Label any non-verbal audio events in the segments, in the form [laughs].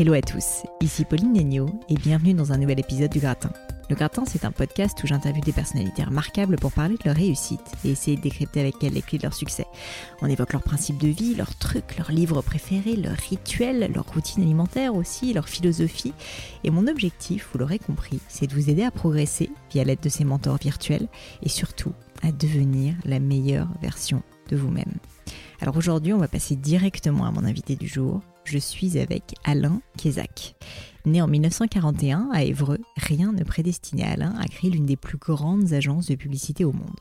Hello à tous, ici Pauline Negno et bienvenue dans un nouvel épisode du Gratin. Le Gratin, c'est un podcast où j'interviewe des personnalités remarquables pour parler de leur réussite et essayer de décrypter avec elles les clés de leur succès. On évoque leurs principes de vie, leurs trucs, leurs livres préférés, leurs rituels, leurs routines alimentaires aussi, leur philosophie. Et mon objectif, vous l'aurez compris, c'est de vous aider à progresser via l'aide de ces mentors virtuels et surtout à devenir la meilleure version de vous-même. Alors aujourd'hui, on va passer directement à mon invité du jour. Je suis avec Alain Kézac. Né en 1941 à Évreux, rien ne prédestinait Alain à créer l'une des plus grandes agences de publicité au monde.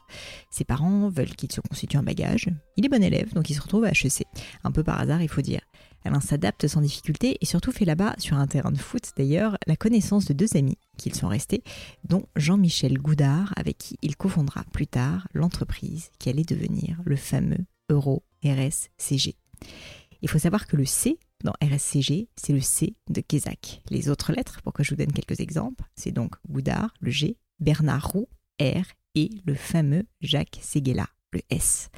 Ses parents veulent qu'il se constitue un bagage. Il est bon élève, donc il se retrouve à HEC. Un peu par hasard, il faut dire. Alain s'adapte sans difficulté et surtout fait là-bas, sur un terrain de foot d'ailleurs, la connaissance de deux amis qu'ils sont restés, dont Jean-Michel Goudard, avec qui il cofondera plus tard l'entreprise qui allait devenir le fameux Euro RSCG. Il faut savoir que le C dans RSCG, c'est le C de Kézac. Les autres lettres, pour que je vous donne quelques exemples, c'est donc Goudard, le G, Bernard Roux, R, et le fameux Jacques Seguela, le S.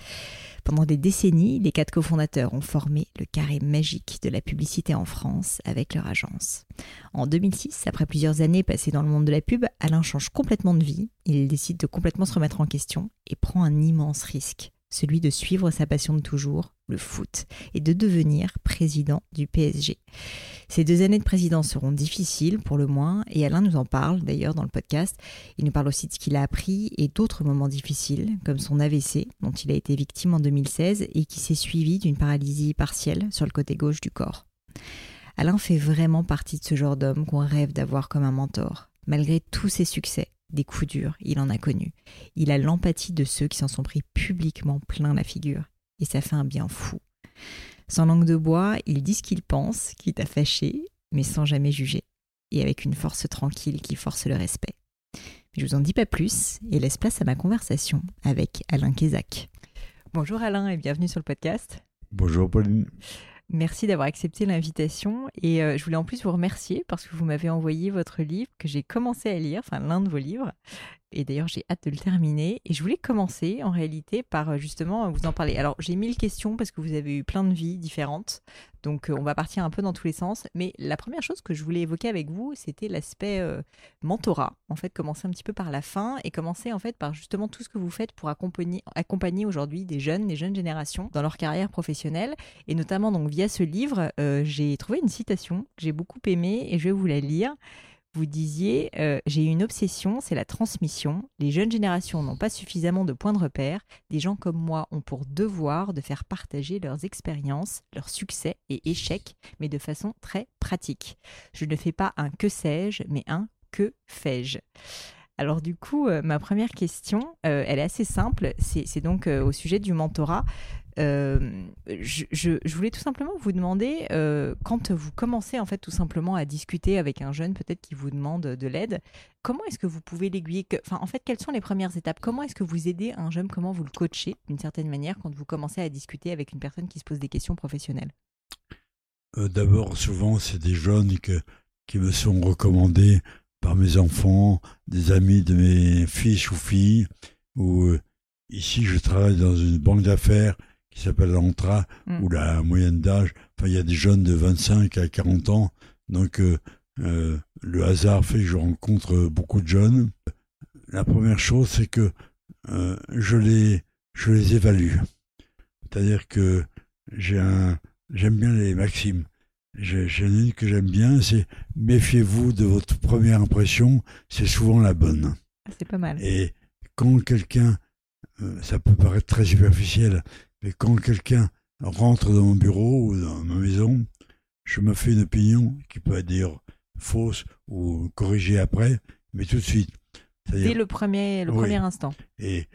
Pendant des décennies, les quatre cofondateurs ont formé le carré magique de la publicité en France avec leur agence. En 2006, après plusieurs années passées dans le monde de la pub, Alain change complètement de vie. Il décide de complètement se remettre en question et prend un immense risque celui de suivre sa passion de toujours, le foot, et de devenir président du PSG. Ces deux années de présidence seront difficiles pour le moins, et Alain nous en parle d'ailleurs dans le podcast. Il nous parle aussi de ce qu'il a appris et d'autres moments difficiles, comme son AVC, dont il a été victime en 2016 et qui s'est suivi d'une paralysie partielle sur le côté gauche du corps. Alain fait vraiment partie de ce genre d'homme qu'on rêve d'avoir comme un mentor. Malgré tous ses succès, des coups durs, il en a connu. Il a l'empathie de ceux qui s'en sont pris publiquement plein la figure. Et ça fait un bien fou. Sans langue de bois, il dit ce qu'il pense, qui t'a fâché, mais sans jamais juger. Et avec une force tranquille qui force le respect. Je vous en dis pas plus et laisse place à ma conversation avec Alain Kézac. Bonjour Alain et bienvenue sur le podcast. Bonjour Pauline. Merci d'avoir accepté l'invitation et euh, je voulais en plus vous remercier parce que vous m'avez envoyé votre livre que j'ai commencé à lire, enfin l'un de vos livres. Et d'ailleurs, j'ai hâte de le terminer. Et je voulais commencer en réalité par euh, justement vous en parler. Alors, j'ai mille questions parce que vous avez eu plein de vies différentes. Donc, euh, on va partir un peu dans tous les sens. Mais la première chose que je voulais évoquer avec vous, c'était l'aspect mentorat. En fait, commencer un petit peu par la fin et commencer en fait par justement tout ce que vous faites pour accompagner aujourd'hui des jeunes, des jeunes générations dans leur carrière professionnelle. Et notamment, donc, via ce livre, j'ai trouvé une citation que j'ai beaucoup aimée et je vais vous la lire. Vous disiez, euh, j'ai une obsession, c'est la transmission. Les jeunes générations n'ont pas suffisamment de points de repère. Des gens comme moi ont pour devoir de faire partager leurs expériences, leurs succès et échecs, mais de façon très pratique. Je ne fais pas un que sais-je, mais un que fais-je. Alors du coup, euh, ma première question, euh, elle est assez simple. C'est donc au sujet du mentorat. Euh, je, voulais tout simplement vous demander, euh, quand vous commencez en fait tout simplement à discuter avec un jeune peut-être qui vous demande de l'aide, comment est-ce que vous pouvez l'aiguiller Enfin, en fait, quelles sont les premières étapes? Comment est-ce que vous aidez un jeune? Comment vous le coachez d'une certaine manière quand vous commencez à discuter avec une personne qui se pose des questions professionnelles? Euh, D'abord, souvent, c'est des jeunes qui me sont recommandés par mes enfants, des amis de mes fils ou filles, ou ici, je travaille dans une banque d'affaires qui s'appelle l'Antra, mm. où la moyenne d'âge, enfin, il y a des jeunes de 25 à 40 ans. Donc, euh, euh, le hasard fait que je rencontre beaucoup de jeunes. la première chose, c'est que euh, je les je les évalue. C'est-à-dire que j'ai un j'aime bien les maximes. J'ai une que j'aime bien, c'est méfiez-vous de votre première impression, c'est souvent la bonne. Ah, c'est pas mal. Et quand quelqu'un, ça peut paraître très superficiel, mais quand quelqu'un rentre dans mon bureau ou dans ma maison, je me fais une opinion qui peut être dire fausse ou corrigée après, mais tout de suite. Dès le premier, le premier instant. Et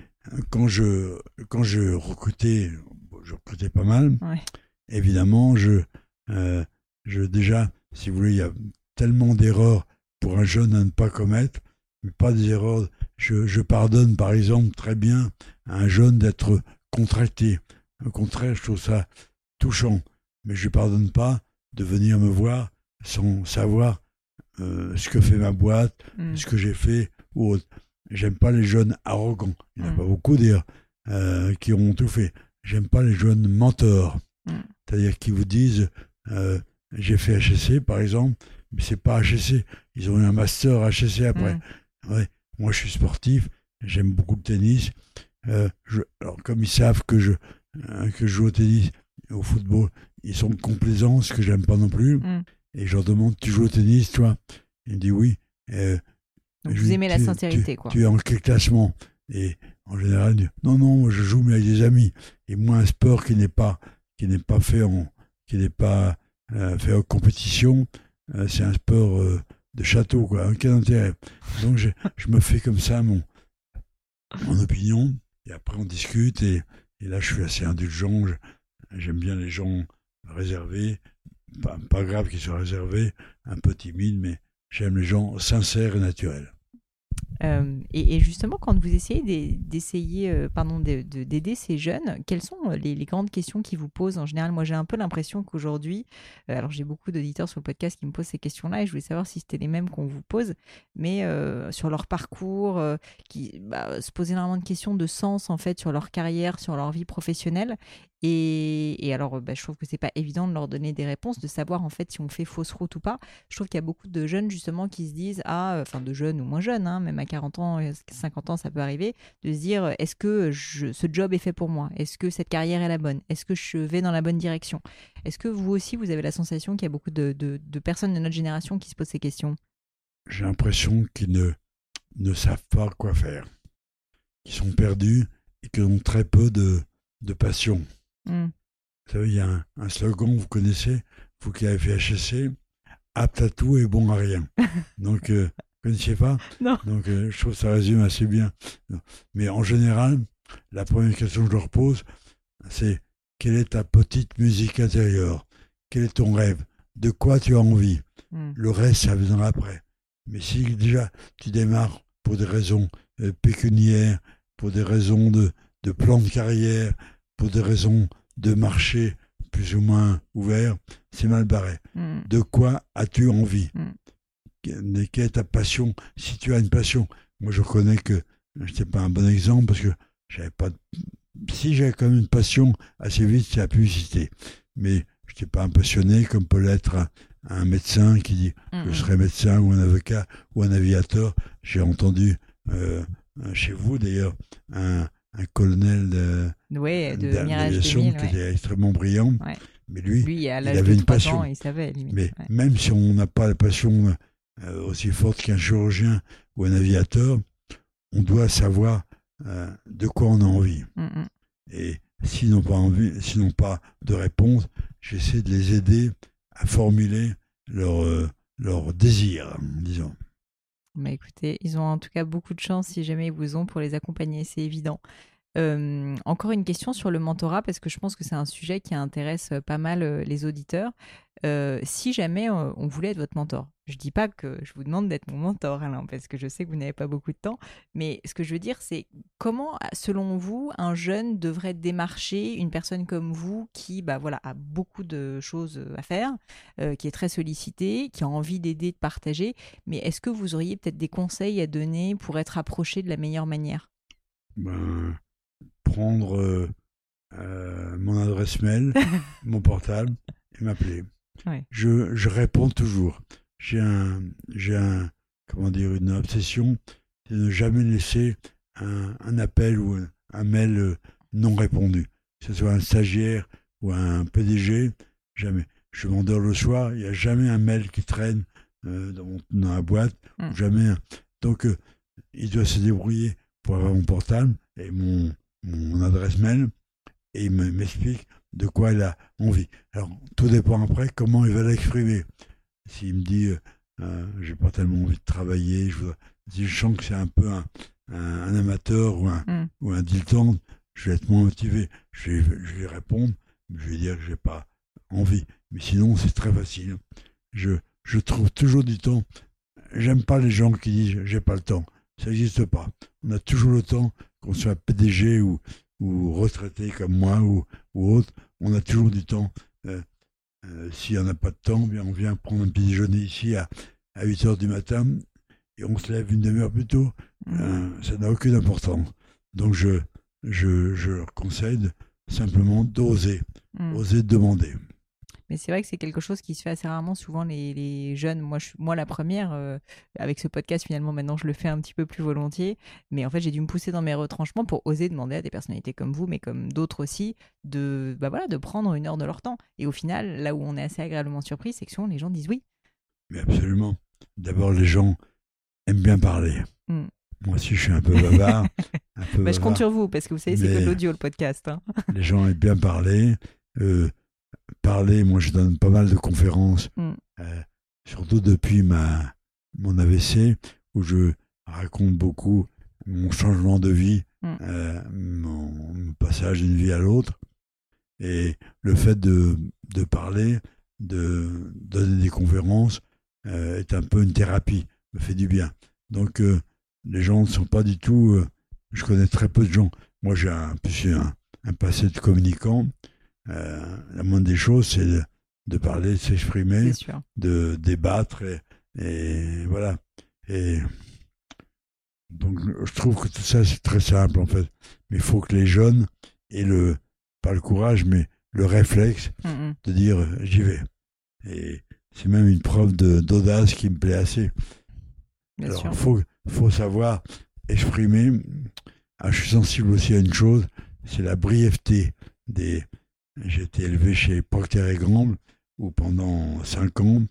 quand je, quand je recrutais, je recrutais pas mal, évidemment, je, euh, je, déjà, si vous voulez, il y a tellement d'erreurs pour un jeune à ne pas commettre, mais pas des erreurs. Je, je pardonne, par exemple, très bien à un jeune d'être contracté. Au contraire, je trouve ça touchant. Mais je ne pardonne pas de venir me voir sans savoir euh, ce que fait ma boîte, mm. ce que j'ai fait ou autre. J'aime pas les jeunes arrogants. Il n'y en a mm. pas beaucoup d'ailleurs euh, qui ont tout fait. J'aime pas les jeunes menteurs. Mm. C'est-à-dire qui vous disent euh, j'ai fait HSC par exemple, mais c'est pas HSC. Ils ont eu un master HSC après. Ouais. Moi je suis sportif, j'aime beaucoup le tennis. alors comme ils savent que je que je joue au tennis, au football, ils sont de complaisance que j'aime pas non plus. Et je leur demande, tu joues au tennis, toi? Il me dit oui. Euh, Donc vous aimez la sincérité, quoi. Tu es en quel classement? Et en général, non, non, je joue mais avec des amis. Et moi, un sport qui n'est pas, qui n'est pas fait en, qui n'est pas euh, fait en compétition, euh, c'est un sport de château, quoi. Aucun intérêt. Donc je, je, me fais comme ça mon, mon opinion. Et après, on discute. Et, et là, je suis assez indulgent. J'aime bien les gens réservés pas, grave qu'ils soient réservés, un peu timides, mais j'aime les gens sincères et naturels. Euh, et, justement, quand vous essayez euh, d'aider ces jeunes, quelles sont euh, les, grandes questions qu'ils vous posent en général? Moi, j'ai un peu l'impression qu'aujourd'hui, alors j'ai beaucoup d'auditeurs sur le podcast qui me posent ces questions-là, et je voulais savoir si c'était les mêmes qu'on vous pose, mais sur leur parcours, qui bah, se poser énormément de questions de sens en fait sur leur carrière, sur leur vie professionnelle, et, alors, bah, je trouve que c'est pas évident de leur donner des réponses, de savoir en fait si on fait fausse route ou pas. Je trouve qu'il y a beaucoup de jeunes justement qui se disent, ah, enfin de jeunes ou moins jeunes, hein, même à 40 ans, 50 ans, ça peut arriver, de se dire, est-ce que ce job est fait pour moi? Est-ce que cette carrière est la bonne? Est-ce que je vais dans la bonne direction? Est-ce que vous aussi, vous avez la sensation qu'il y a beaucoup de, personnes de notre génération qui se posent ces questions? J'ai l'impression qu'ils ne, ne savent pas quoi faire, qu'ils sont perdus et qu'ils ont très peu de, de passion. Hmm. Vous savez, il y a un, slogan, vous connaissez, vous qui avez fait HSC, apte à tout et bon à rien. [laughs] Donc, euh, connaissiez pas Non. Donc, euh, je trouve que ça résume assez bien. Mais en général, la première question que je leur pose, c'est quelle est ta petite musique intérieure? Quel est ton rêve? De quoi tu as envie? Hmm. Le reste, ça viendra après. Mais si déjà tu démarres pour des raisons euh, pécuniaires, pour des raisons de, de plan de carrière, pour des raisons de marché plus ou moins ouvert, c'est mal barré. Hmm. De quoi as-tu envie? Mm. Quelle est ta passion Si tu as une passion, moi je connais que je n'étais pas un bon exemple parce que j'avais pas. Si j'avais quand même une passion, assez vite c'est la publicité. Mais je n'étais pas un passionné comme peut l'être un, médecin qui dit je hmm. serai médecin ou un avocat ou un aviateur. J'ai entendu euh, chez vous d'ailleurs un, un colonel de, de qui était extrêmement brillant. Mais lui, il avait une passion. il savait, mais même si on n'a pas la passion aussi forte qu'un chirurgien ou un aviateur, on doit savoir euh, de quoi on a envie. Mm, mm. Et s'ils n'ont pas envie, s'ils pas de réponse, j'essaie de les aider à formuler leur, euh, leur désir, disons. Bah écoutez, ils ont en tout cas beaucoup de chance si jamais ils vous ont pour les accompagner, c'est évident. Euh, encore une question sur le mentorat, parce que je pense que c'est un sujet qui intéresse euh, pas mal euh, les auditeurs. si jamais on voulait être votre mentor, je dis pas que je vous demande d'être mon mentor, Alain, parce que je sais que vous n'avez pas beaucoup de temps, mais ce que je veux dire, c'est comment, selon vous, un jeune devrait démarcher une personne comme vous qui bah, voilà, a beaucoup de choses à faire, qui est très sollicité, qui a envie d'aider, de partager, mais est-ce que vous auriez peut-être des conseils à donner pour être approché de la meilleure manière? Ben, prendre euh, euh, mon adresse mail, [laughs] mon portable et m'appeler. Je, je, réponds toujours. J'ai un, j'ai un, comment dire, une obsession. c'est ne jamais laisser un, un appel ou un, un mail euh, non répondu. Que ce soit un stagiaire ou un PDG, jamais. Je m'endors le soir, il n'y a jamais un mail qui traîne euh, dans, mon- dans la boîte, Mm. jamais. un- Donc, euh, il doit se débrouiller pour avoir mon portable et mon, mon adresse mail et il me- m'explique de quoi il a envie. Alors, tout dépend après comment il va l'exprimer. S'il me dit, euh, euh, j'ai pas tellement envie de travailler, je si je sens que c'est un peu un, un- un amateur ou un, Mm. ou un dilettante, je vais être moins motivé. Je vais, je vais répondre, je vais dire que j'ai pas envie. Mais sinon, c'est très facile. Je, je trouve toujours du temps. J'aime pas les gens qui disent j'ai pas le temps. Ça n'existe pas. On a toujours le temps, qu'on soit PDG ou, ou retraité comme moi ou, ou autre. On a toujours du temps. Euh, euh, S'il n'y en a pas de temps, bien on vient prendre un petit déjeuner ici à, à 8 heures du matin et on se lève une demi-heure plus tôt. Mm. Euh, ça n'a aucune importance. Donc je, je, je leur conseille simplement d'oser, Mm. oser demander. Mais c'est vrai que c'est quelque chose qui se fait assez rarement. Souvent, les, les jeunes, moi, je, moi la première, euh, avec ce podcast, finalement, maintenant, je le fais un petit peu plus volontiers. Mais en fait, j'ai dû me pousser dans mes retranchements pour oser demander à des personnalités comme vous, mais comme d'autres aussi, de, bah voilà, de prendre une heure de leur temps. Et au final, là où on est assez agréablement surpris, c'est que souvent, les gens disent oui. Mais absolument. D'abord, les gens aiment bien parler. Mm. Moi aussi, je suis un peu bavard. [laughs] un peu Bah, je compte bavard. sur vous, parce que vous savez, c'est que l'audio, le podcast. hein. Les gens aiment bien parler. Euh, parler, moi, je donne pas mal de conférences, Mm. euh, surtout depuis ma, mon AVC, où je raconte beaucoup mon changement de vie, Mm. euh, mon, mon passage d'une vie à l'autre. Et le fait de, de parler, de donner des conférences, euh, est un peu une thérapie, me fait du bien. Donc, les gens ne sont pas du tout. je connais très peu de gens. Moi, j'ai un, j'ai un, un passé de communicant. Euh, la moindre des choses, c'est de, de parler, de s'exprimer, de débattre, et, et voilà. Et donc, je trouve que tout ça, c'est très simple, en fait. Mais il faut que les jeunes aient le, pas le courage, mais le réflexe Mm, mm. de dire euh, j'y vais. Et c'est même une preuve d'audace qui me plaît assez. Bien Alors, il faut, faut savoir exprimer. Ah, je suis sensible aussi à une chose, c'est la brièveté des. J'ai été élevé chez Procter et Gamble, où pendant cinq ans,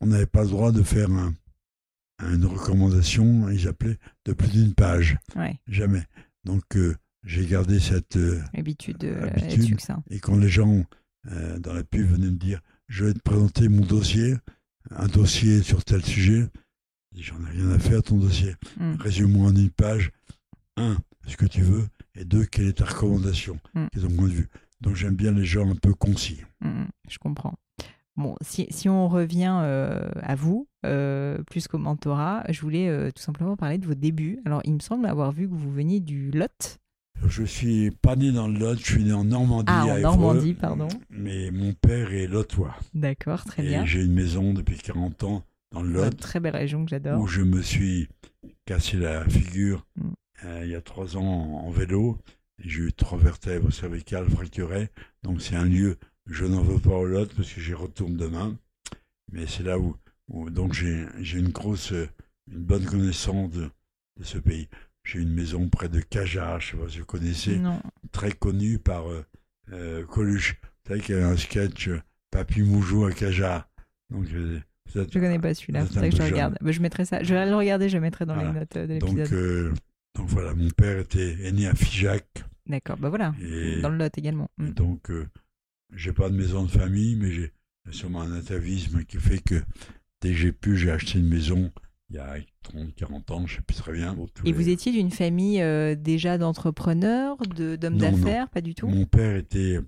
on n'avait pas le droit de faire un- une recommandation, ils appelaient, de plus d'une page. Ouais, Jamais. Donc, euh, j'ai gardé cette. euh, habitude, euh, Habitude. et quand les gens dans la pub venaient me dire je vais te présenter mon dossier, un dossier sur tel sujet, j'en ai rien à faire ton dossier. Mm. Résume-moi en une page, un, ce que tu veux, et deux, quelle est ta recommandation, Mm. ton point de vue. Donc j'aime bien les gens un peu concis. Mm, mm, je comprends. Bon, si, si on revient euh, à vous, euh, plus qu'au mentorat, je voulais euh, tout simplement parler de vos débuts. Alors, il me semble avoir vu que vous veniez du Lot. Je suis pas né dans le Lot, je suis né en Normandie. Ah, en à Évreux, Normandie, pardon. Mais mon père est lotois. D'accord, très et bien. j'ai une maison depuis 40 ans dans le Une Lot. très belle région que j'adore. où je me suis cassé la figure Mm. il y a trois ans en vélo. J'ai eu trois vertèbres cervicales fracturées. Donc c'est un lieu, je n'en veux pas au Lot parce que j'y retourne demain. Mais c'est là où, où- donc j'ai j'ai une grosse, une bonne connaissance de, de ce pays. J'ai une maison près de Cajar, je sais pas si vous connaissez, Non, très connue par euh, euh, Coluche. Vous savez qu'il y a un sketch euh, Papy Moujou à Cajar. Donc euh, êtes- je connais pas celui-là. Faudrait un que je peu regarde. Je mettrai ça. Je vais le regarder. Je le mettrai dans Voilà. les notes de Donc, l'épisode. euh, donc voilà, mon père était est né à Figeac. D'accord. Bah voilà. Et, Dans le Lot également. Mm. et donc, euh, j'ai pas de maison de famille, mais j'ai sûrement un atavisme qui fait que dès que j'ai pu, j'ai acheté une maison il y a 30, 40 ans, je sais plus très bien. Et les- vous étiez d'une famille euh, déjà d'entrepreneurs, de- d'hommes d'affaires, pas du tout? Mon père était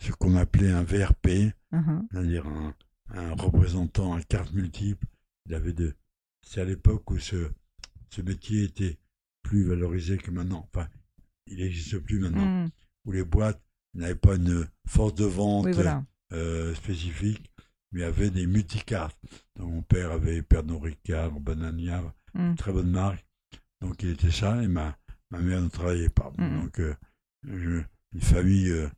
ce qu'on appelait un VRP, Mhm. c'est-à-dire un, un représentant à carte multiple. Il avait de. C'est à l'époque où ce, ce métier était plus valorisé que maintenant. Enfin, il n'existe plus maintenant. Mm. Où les boîtes n'avaient pas une force de vente Oui, voilà. euh, spécifique, mais avaient des multicartes. Donc, mon père avait Pernod Ricard, Banania, Mm. très bonne marque. Donc il était ça, et ma, ma mère ne travaillait pas. Mhm. Donc euh, je- une famille euh,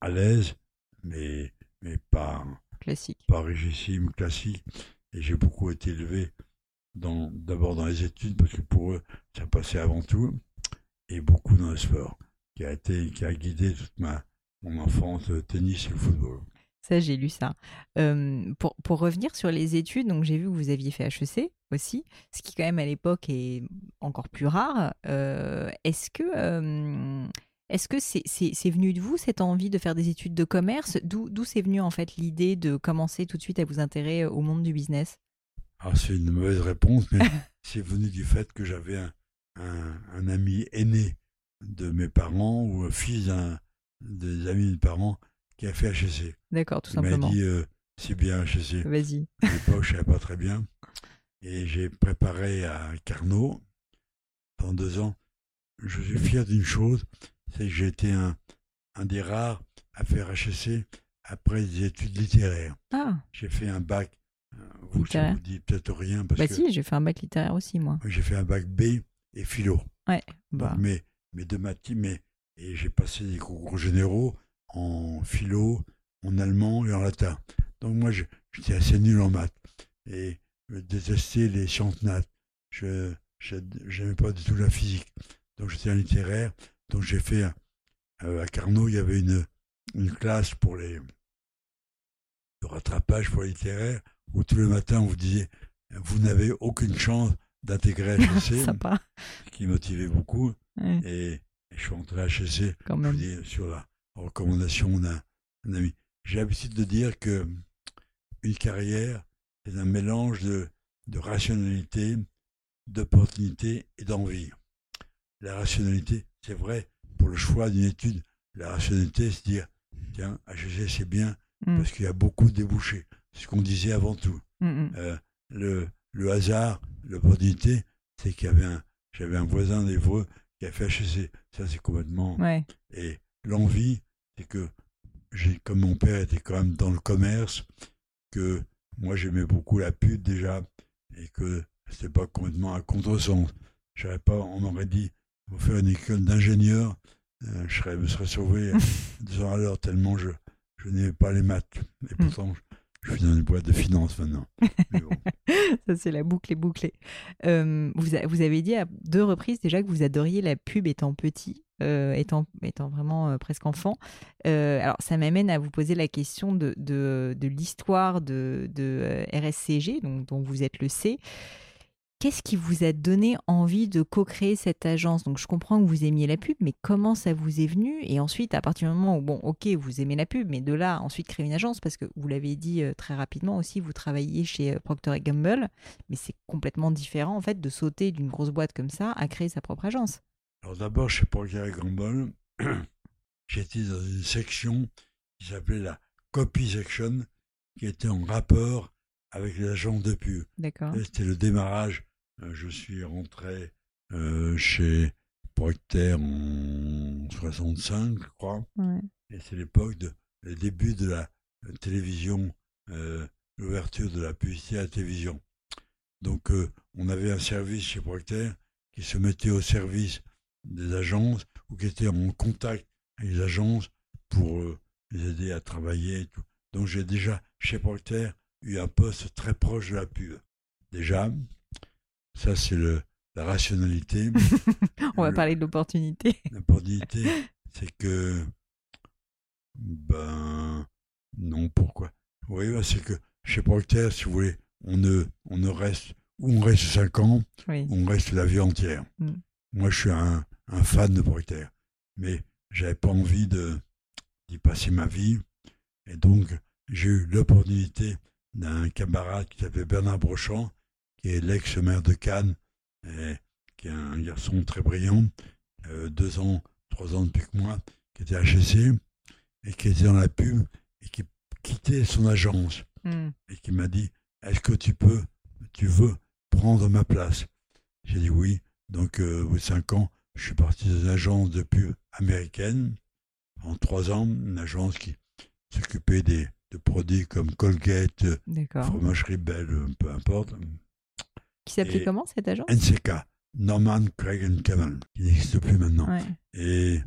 à l'aise, mais, mais pas, Classique. pas richissime, classique. Et j'ai beaucoup été élevé d'abord dans les études, parce que pour eux, ça passait avant tout, et beaucoup dans le sport, qui a, été, qui a guidé toute ma, mon enfance, le tennis et le football. Ça, j'ai lu ça. pour, pour, revenir sur les études, donc j'ai vu que vous aviez fait HEC aussi, ce qui quand même à l'époque est encore plus rare. est-ce que est-ce que c'est venu de vous cette envie de faire des études de commerce? D'où c'est venu en fait l'idée de commencer tout de suite à vous intéresser au monde du business? Ah, C'est une mauvaise réponse, mais [laughs] c'est venu du fait que j'avais un, un, ami aîné de mes parents ou un fils des amis de mes parents qui a fait HEC. D'accord, tout simplement. Il m'a dit, euh, c'est bien HEC. Vas-y. À l'époque, je ne savais pas très bien. Et j'ai préparé à Carnot pendant deux ans. Je suis fier d'une chose, c'est que j'ai été un, un des rares à faire HEC après des études littéraires. Ah. J'ai fait un bac. Euh, vous, ça vous dit peut-être rien. Parce bah si, j'ai fait un bac littéraire aussi, moi. J'ai fait un bac B et philo. Ouais. Bah. mais, mais de ma mais, et j'ai passé des concours généraux en philo, en allemand et en latin. Donc moi, j'étais assez nul en maths. Et je détestais les sciences nat. Je n'aimais pas du tout la physique. Donc j'étais un littéraire. Donc j'ai fait, euh, à Carnot, il y avait une, une classe pour les de rattrapage pour les littéraires, où tous les matins on vous disait, vous n'avez aucune chance d'intégrer [laughs] HEC, ce qui motivait beaucoup. Et, je suis entré à HEC sur la recommandation d'un ami. J'ai l'habitude de dire que une carrière, c'est un mélange de, de rationalité, d'opportunité et d'envie. La rationalité, c'est vrai, pour le choix d'une étude, la rationalité, c'est dire, tiens, HEC, c'est bien, mm. parce qu'il y a beaucoup de débouchés. Ce qu'on disait avant tout. Mm, mm. Euh, le, le hasard, l'opportunité, c'est qu'il y avait un, j'avais un voisin d'Evreux qui a fait HEC. Ça, c'est complètement. Et l'envie, c'est que j'ai, comme mon père était quand même dans le commerce, que moi j'aimais beaucoup la pub déjà, et que c'était pas complètement un contresens. J'aurais pas, on m'aurait dit, faut faire une école d'ingénieur, euh, je serais, me serais sauvé [laughs] deux ans à l'heure tellement je, je n'aimais pas les maths. Et hmm. pourtant, je suis dans une boîte de finance maintenant. [laughs] Ça, c'est la boucle est bouclée. Euh, vous, vous, avez dit à deux reprises déjà que vous adoriez la pub étant petit, euh, étant, étant vraiment euh, presque enfant. alors, ça m'amène à vous poser la question de, de, de l'histoire de, de RSCG, donc, dont vous êtes le C qu'est-ce qui vous a donné envie de co-créer cette agence? Donc je comprends que vous aimiez la pub, mais comment ça vous est venu? Et ensuite, à partir du moment où, bon, ok, vous aimez la pub, mais de là, ensuite créer une agence, parce que vous l'avez dit euh, très rapidement aussi, vous travaillez chez euh, Procter Gamble, mais c'est complètement différent en fait de sauter d'une grosse boîte comme ça à créer sa propre agence. Alors d'abord, chez Procter Gamble, [clears throat] j'étais dans une section qui s'appelait la Copy Section, qui était en rapport avec les de pub. D'accord. C'était le démarrage je suis rentré euh, chez Procter en 65, je crois. Et c'est l'époque de le début de la télévision, euh, l'ouverture de la publicité à la télévision. Donc, on avait un service chez Procter qui se mettait au service des agences ou qui était en contact avec les agences pour les aider à travailler. Et tout. Donc, j'ai déjà, chez Procter, eu un poste très proche de la pub. Déjà, ça, c'est le, la rationalité. [laughs] On va parler de l'opportunité. L'opportunité, [laughs] c'est que, ben, non, pourquoi? Oui, ben, c'est que chez Procter, si vous voulez, on ne, on ne reste, ou on reste 5 ans, ou on reste la vie entière. Mm. Moi, je suis un, un, fan de Procter, mais j'avais pas envie de, d'y passer ma vie. Et donc, j'ai eu l'opportunité d'un camarade qui s'appelait Bernard Brochant, qui est l'ex-maire de Cannes, et qui est un garçon très brillant, euh, deux ans, trois ans depuis que moi, qui était HEC, et qui était dans la pub, et qui quittait son agence, hmm. et qui m'a dit, est-ce que tu peux, tu veux prendre ma place? J'ai dit oui. Donc, euh, au bout de cinq ans, je suis parti dans une agence de pub américaine, en trois ans, une agence qui s'occupait des de produits comme Colgate, fromagerie Belle, peu importe, qui s'appelait comment cette agence? NCK, Norman Craig Cameron, qui n'existe plus maintenant. Et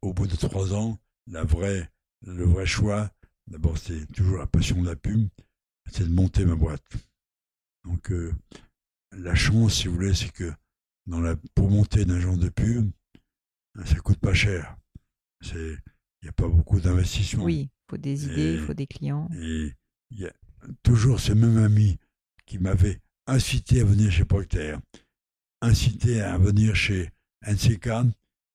au bout de trois ans, la vraie, le vrai choix, d'abord c'est toujours la passion de la pub, c'est de monter ma boîte. Donc euh, la chance, si vous voulez, c'est que dans la, pour monter une agence de pub, ça coûte pas cher. Il n'y a pas beaucoup d'investissement. Oui, il faut des idées, il faut des clients. Et il y a toujours ce même ami qui m'avait incité à venir chez Procter, incité à venir chez NCK,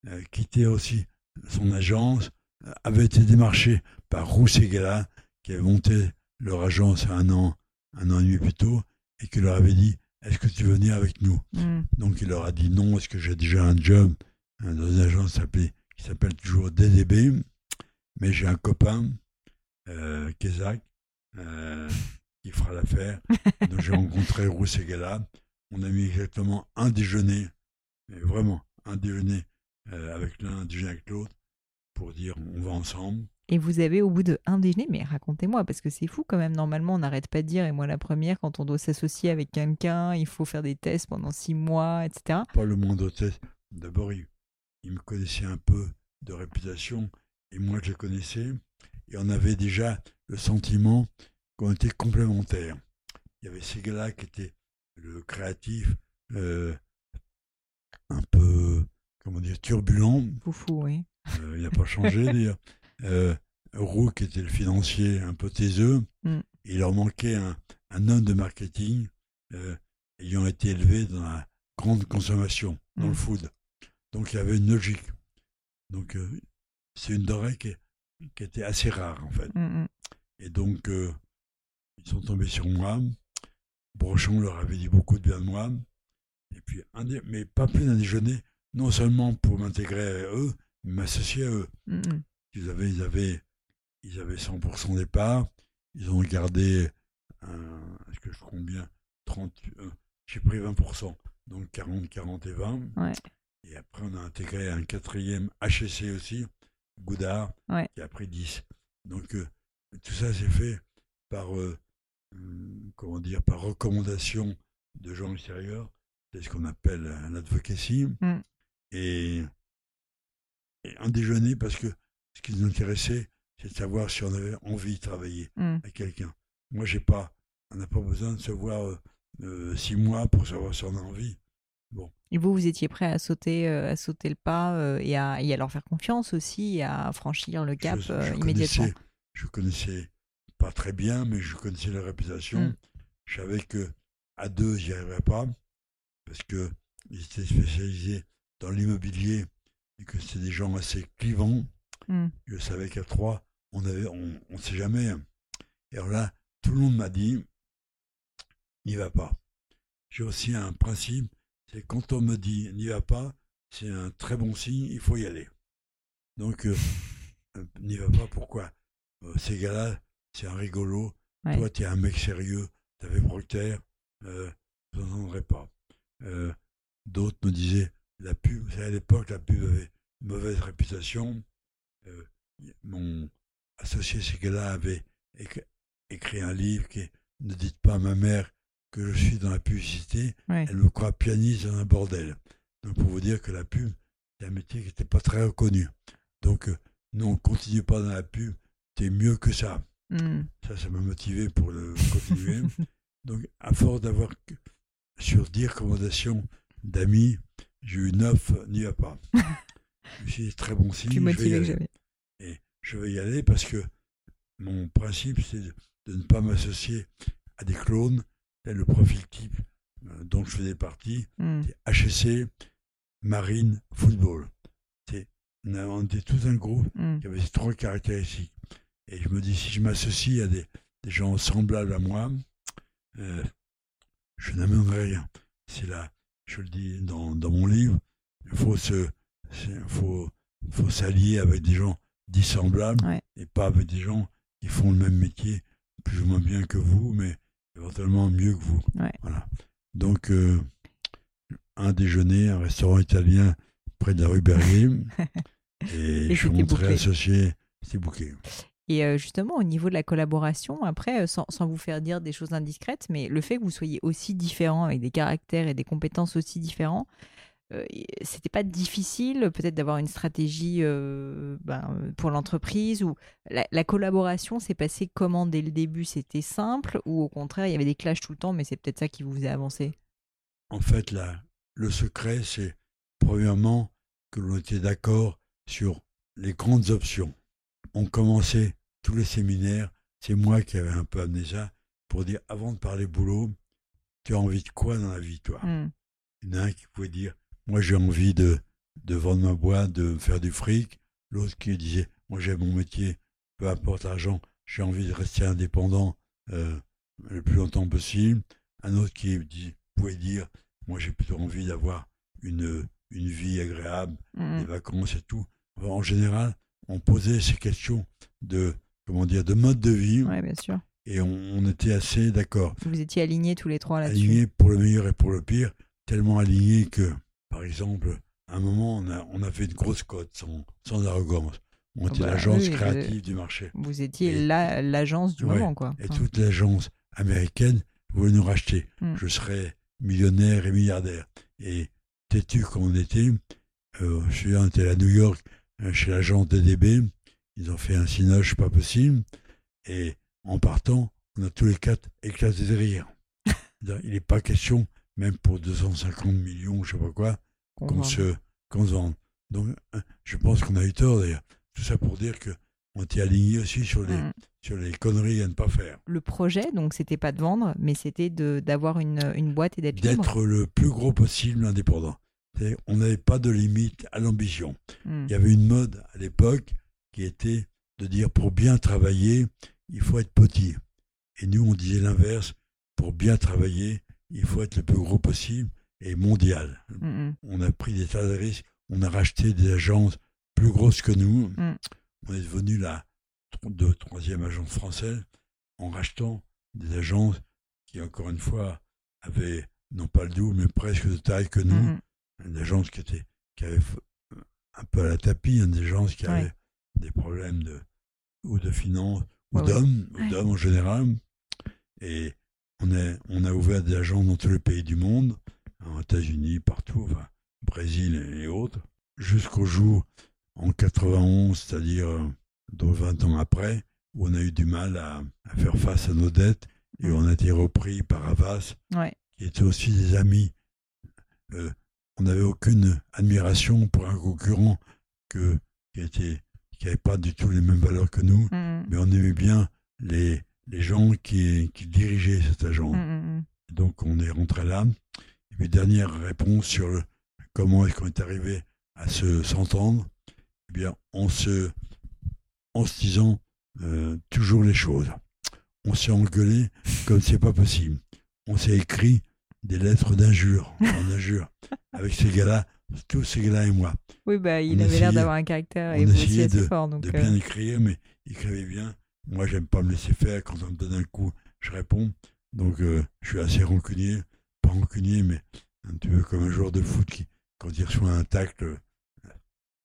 euh, quitter aussi son agence, euh, avait été démarché par Roussegala, qui avait monté leur agence un an, un an et demi plus tôt, et qui leur avait dit Est-ce que tu veux venir avec nous? Mm. Donc il leur a dit non, est-ce que j'ai déjà un job hein, dans une agence qui s'appelle toujours DDB, mais j'ai un copain, euh, Kézak, euh, [laughs] qui fera l'affaire. [laughs] Donc j'ai rencontré Roussegala. On a mis exactement un déjeuner, mais vraiment un déjeuner euh, avec l'un, un déjeuner avec l'autre, pour dire on va ensemble. Et vous avez au bout de un déjeuner, mais racontez-moi, parce que c'est fou quand même. Normalement, on n'arrête pas de dire, et moi la première, quand on doit s'associer avec quelqu'un, il faut faire des tests pendant six mois, etc. Pas le moindre test. D'abord, il, il me connaissait un peu de réputation, et moi je le connaissais, et on avait déjà le sentiment qu'on était complémentaires. Il y avait ces gars-là qui étaient le créatif, euh, un peu, comment dire, turbulent, Foufou, oui. Euh, il n'a pas changé [laughs] d'ailleurs. Euh, Roux qui était le financier un peu taiseux, Mm. il leur manquait un, un homme de marketing ayant été élevé dans la grande consommation, dans Mm. le food. Donc il y avait une logique. Donc c'est une denrée qui, qui était assez rare en fait. Mm, mm. Et donc ils sont tombés sur moi. Brochon leur avait dit beaucoup de bien de moi. Et puis, un dé- mais pas plus d'un déjeuner, non seulement pour m'intégrer à eux, mais m'associer à eux. Mm, mm. Ils avaient, ils avaient, ils avaient 100% des parts. Ils ont gardé, est-ce que je compte bien, 30, euh, j'ai pris 20%, donc 40, 40 et 20. Ouais. Et après, on a intégré un quatrième HSC aussi, Goudard, Ouais. qui a pris 10. Donc, euh, tout ça s'est fait par, euh, comment dire, par recommandation de gens extérieurs. C'est ce qu'on appelle un advocacy. Mm. Et, et un déjeuner parce que ce qui nous intéressait, c'est de savoir si on avait envie de travailler Mm. avec quelqu'un. Moi, j'ai pas, on n'a pas besoin de se voir euh, euh, six mois pour savoir si on a envie. Et vous, vous étiez prêt à sauter, euh, à sauter le pas euh, et, à, et à leur faire confiance aussi, et à franchir le cap je, je immédiatement. connaissais, je connaissais pas très bien, mais je connaissais la réputation. Mm. Je savais que à deux, j'y arriverais pas parce que ils étaient spécialisés dans l'immobilier et que c'était des gens assez clivants. Mm. Je savais qu'à trois, on avait, on, on sait jamais. hein. Et alors là, tout le monde m'a dit, n'y va pas. J'ai aussi un principe, c'est quand on me dit n'y va pas, c'est un très bon signe, il faut y aller. Donc, euh, [laughs] euh, n'y va pas, pourquoi? Euh, Ces gars-là, c'est un rigolo. Ouais. Toi, tu es un mec sérieux, t'avais Procter, euh, je n'entendrai pas. Euh, D'autres me disaient, la pub, vous à l'époque, la pub avait une mauvaise réputation. Euh, mon associé, ces gars-là, avait éc- écrit un livre qui est Ne dites pas à ma mère que je suis dans la publicité, Ouais. elle me croit pianiste dans un bordel. Donc pour vous dire que la pub, c'est un métier qui n'était pas très reconnu. Donc euh, non, continue pas dans la pub, t'es mieux que ça. Mm. Ça, ça m'a motivé pour le continuer. [laughs] Donc à force d'avoir sur 10 recommandations d'amis, j'ai eu 9, n'y va pas. je me suis dit, très bon signe, Plus je vais y motivé que aller. jamais. Et je vais y aller parce que mon principe, c'est de, ne pas m'associer à des clones. Tel le profil type euh, dont je faisais partie, Mm. c'est HSC, Marine, Football. C'est, on, a- on était tout un groupe Mm. qui avait ces trois caractéristiques. Et je me dis, si je m'associe à des, des gens semblables à moi, euh, je n'amènerai rien. C'est là, je le dis dans, dans mon livre, il faut se, faut, faut s'allier avec des gens dissemblables Ouais. et pas avec des gens qui font le même métier plus ou moins bien que vous, mais éventuellement mieux que vous. Ouais. Voilà. Donc, euh, un déjeuner, un restaurant italien près de la rue Berrier, [laughs] et, Et je suis rentré associé, c'est bouquet. Et euh, justement, au niveau de la collaboration, après, euh, sans, vous faire dire des choses indiscrètes, mais le fait que vous soyez aussi différents, avec des caractères et des compétences aussi différents, euh, c'était pas difficile peut-être d'avoir une stratégie euh, ben, pour l'entreprise ou la, la collaboration s'est passée comment dès le début? C'était simple ou au contraire il y avait des clashs tout le temps, mais c'est peut-être ça qui vous faisait avancer en fait, là, le secret, c'est premièrement que l'on était d'accord sur les grandes options. On commençait tous les séminaires, c'est moi qui avais un peu amené ça, pour dire avant de parler boulot, tu as envie de quoi dans la vie, toi? Hmm. Il y en a un qui pouvait dire Moi, j'ai envie de, de vendre ma boîte, de faire du fric. L'autre qui disait Moi, j'aime mon métier, peu importe l'argent, j'ai envie de rester indépendant euh, le plus longtemps possible. Un autre qui dit- pouvait dire Moi, j'ai plutôt envie d'avoir une, une vie agréable, Hmm. des vacances et tout. Enfin, en général, on posait ces questions de, comment dire, de mode de vie Ouais, bien sûr. et on, on était assez d'accord Vous étiez alignés tous les trois là-dessus. alignés pour le meilleur et pour le pire, tellement alignés que, par exemple, à un moment, on a, on a fait une grosse cote sans, sans arrogance. On était bah l'agence oui, vous- créative du marché. Vous étiez la- l'agence du Ouais. moment, quoi. Et Enfin, toute l'agence américaine voulait nous racheter. Mm. Je serais millionnaire et milliardaire. Et têtu comme on était, euh, je suis était à New York, euh, chez l'agence DDB. Ils ont fait un cinoche pas possible. Et en partant, on a tous les quatre éclaté de rire. Il n'est pas question, même pour 250 millions, je sais pas quoi, qu'on se, qu'on se vende. Donc, hein, je pense qu'on a eu tort d'ailleurs. Tout ça pour dire que on était alignés aussi sur les, Hmm. sur les conneries à ne pas faire. Le projet, donc, c'était pas de vendre, mais c'était d'avoir une, une boîte et d'être. D'être le plus gros possible indépendant. On n'avait pas de limite à l'ambition. Hmm. Il y avait une mode à l'époque qui était de dire pour bien travailler, il faut être petit. Et nous, on disait l'inverse, pour bien travailler, il faut être le plus gros possible et mondial. On a pris des tas de risques, on a racheté des agences plus grosses que nous. Mm. On est devenu la tro- de troisième agence française en rachetant des agences qui, encore une fois, avaient non pas le double, mais presque de taille que nous hmm. des agences qui, étaient, qui avaient f- un peu à la tapis, hein, des agences qui Ouais. avaient des problèmes de, ou de finances, ou Ouais, ouais. d'hommes, ou Ouais. d'hommes en général. Et on, est, on a ouvert des agences dans tous les pays du monde, en États-Unis, partout, enfin, Brésil et autres, jusqu'au jour, en 91, c'est-à-dire euh, donc 20 ans après, où on a eu du mal à, à faire face à nos dettes, et on a été repris par Avas, Ouais. qui étaient aussi des amis. Euh, on n'avait aucune admiration pour un concurrent que, qui était qui n'avait pas du tout les mêmes valeurs que nous, Hmm, mais on aimait bien les, les gens qui, qui dirigeaient cet agent. hmm, hmm. Donc on est rentré là. Et puis dernière réponse sur le, comment est-ce qu'on est arrivé à se s'entendre? Eh bien, en se, en se disant euh, toujours les choses. On s'est engueulé comme c'est pas possible. On s'est écrit des lettres d'injures, en injures, avec ces gars-là, tous ces gars-là et moi. Oui, bah, il On avait l'air d'avoir un caractère et vous aussi essayait assez fort. Donc, de euh, bien écrire, mais il écrivait bien. Moi, j'aime pas me laisser faire. Quand on me donne un coup, je réponds. Donc, euh, je suis assez rancunier. Pas rancunier, mais un petit peu comme un joueur de foot qui, quand il reçoit un tacle,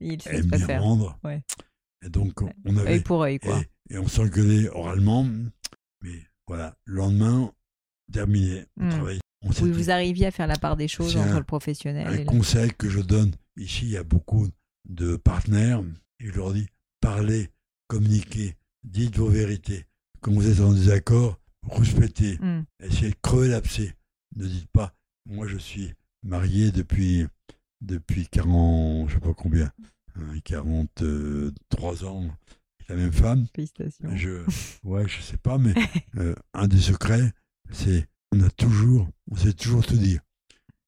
il sait aime bien faire. rendre. Ouais. Et donc, on- avait. pour œil, quoi. Et, et on s'engueulait oralement. Mais voilà, le lendemain, terminé. On Hmm. Vous arriviez à faire la part des choses entre un- le professionnel un et le... conseil que je donne ici, il y a beaucoup de partenaires, et je leur dis parlez, communiquez, dites vos vérités. Quand vous êtes en désaccord, respectez, Hmm. essayez de crever l'abcès. Ne dites pas moi je suis marié depuis depuis 40, je sais pas combien, hein, 43 ans, avec la même femme. Félicitations. Je, [laughs] ouais, je sais pas, mais [laughs] euh, un des secrets, c'est on a toujours, on sait toujours tout dire.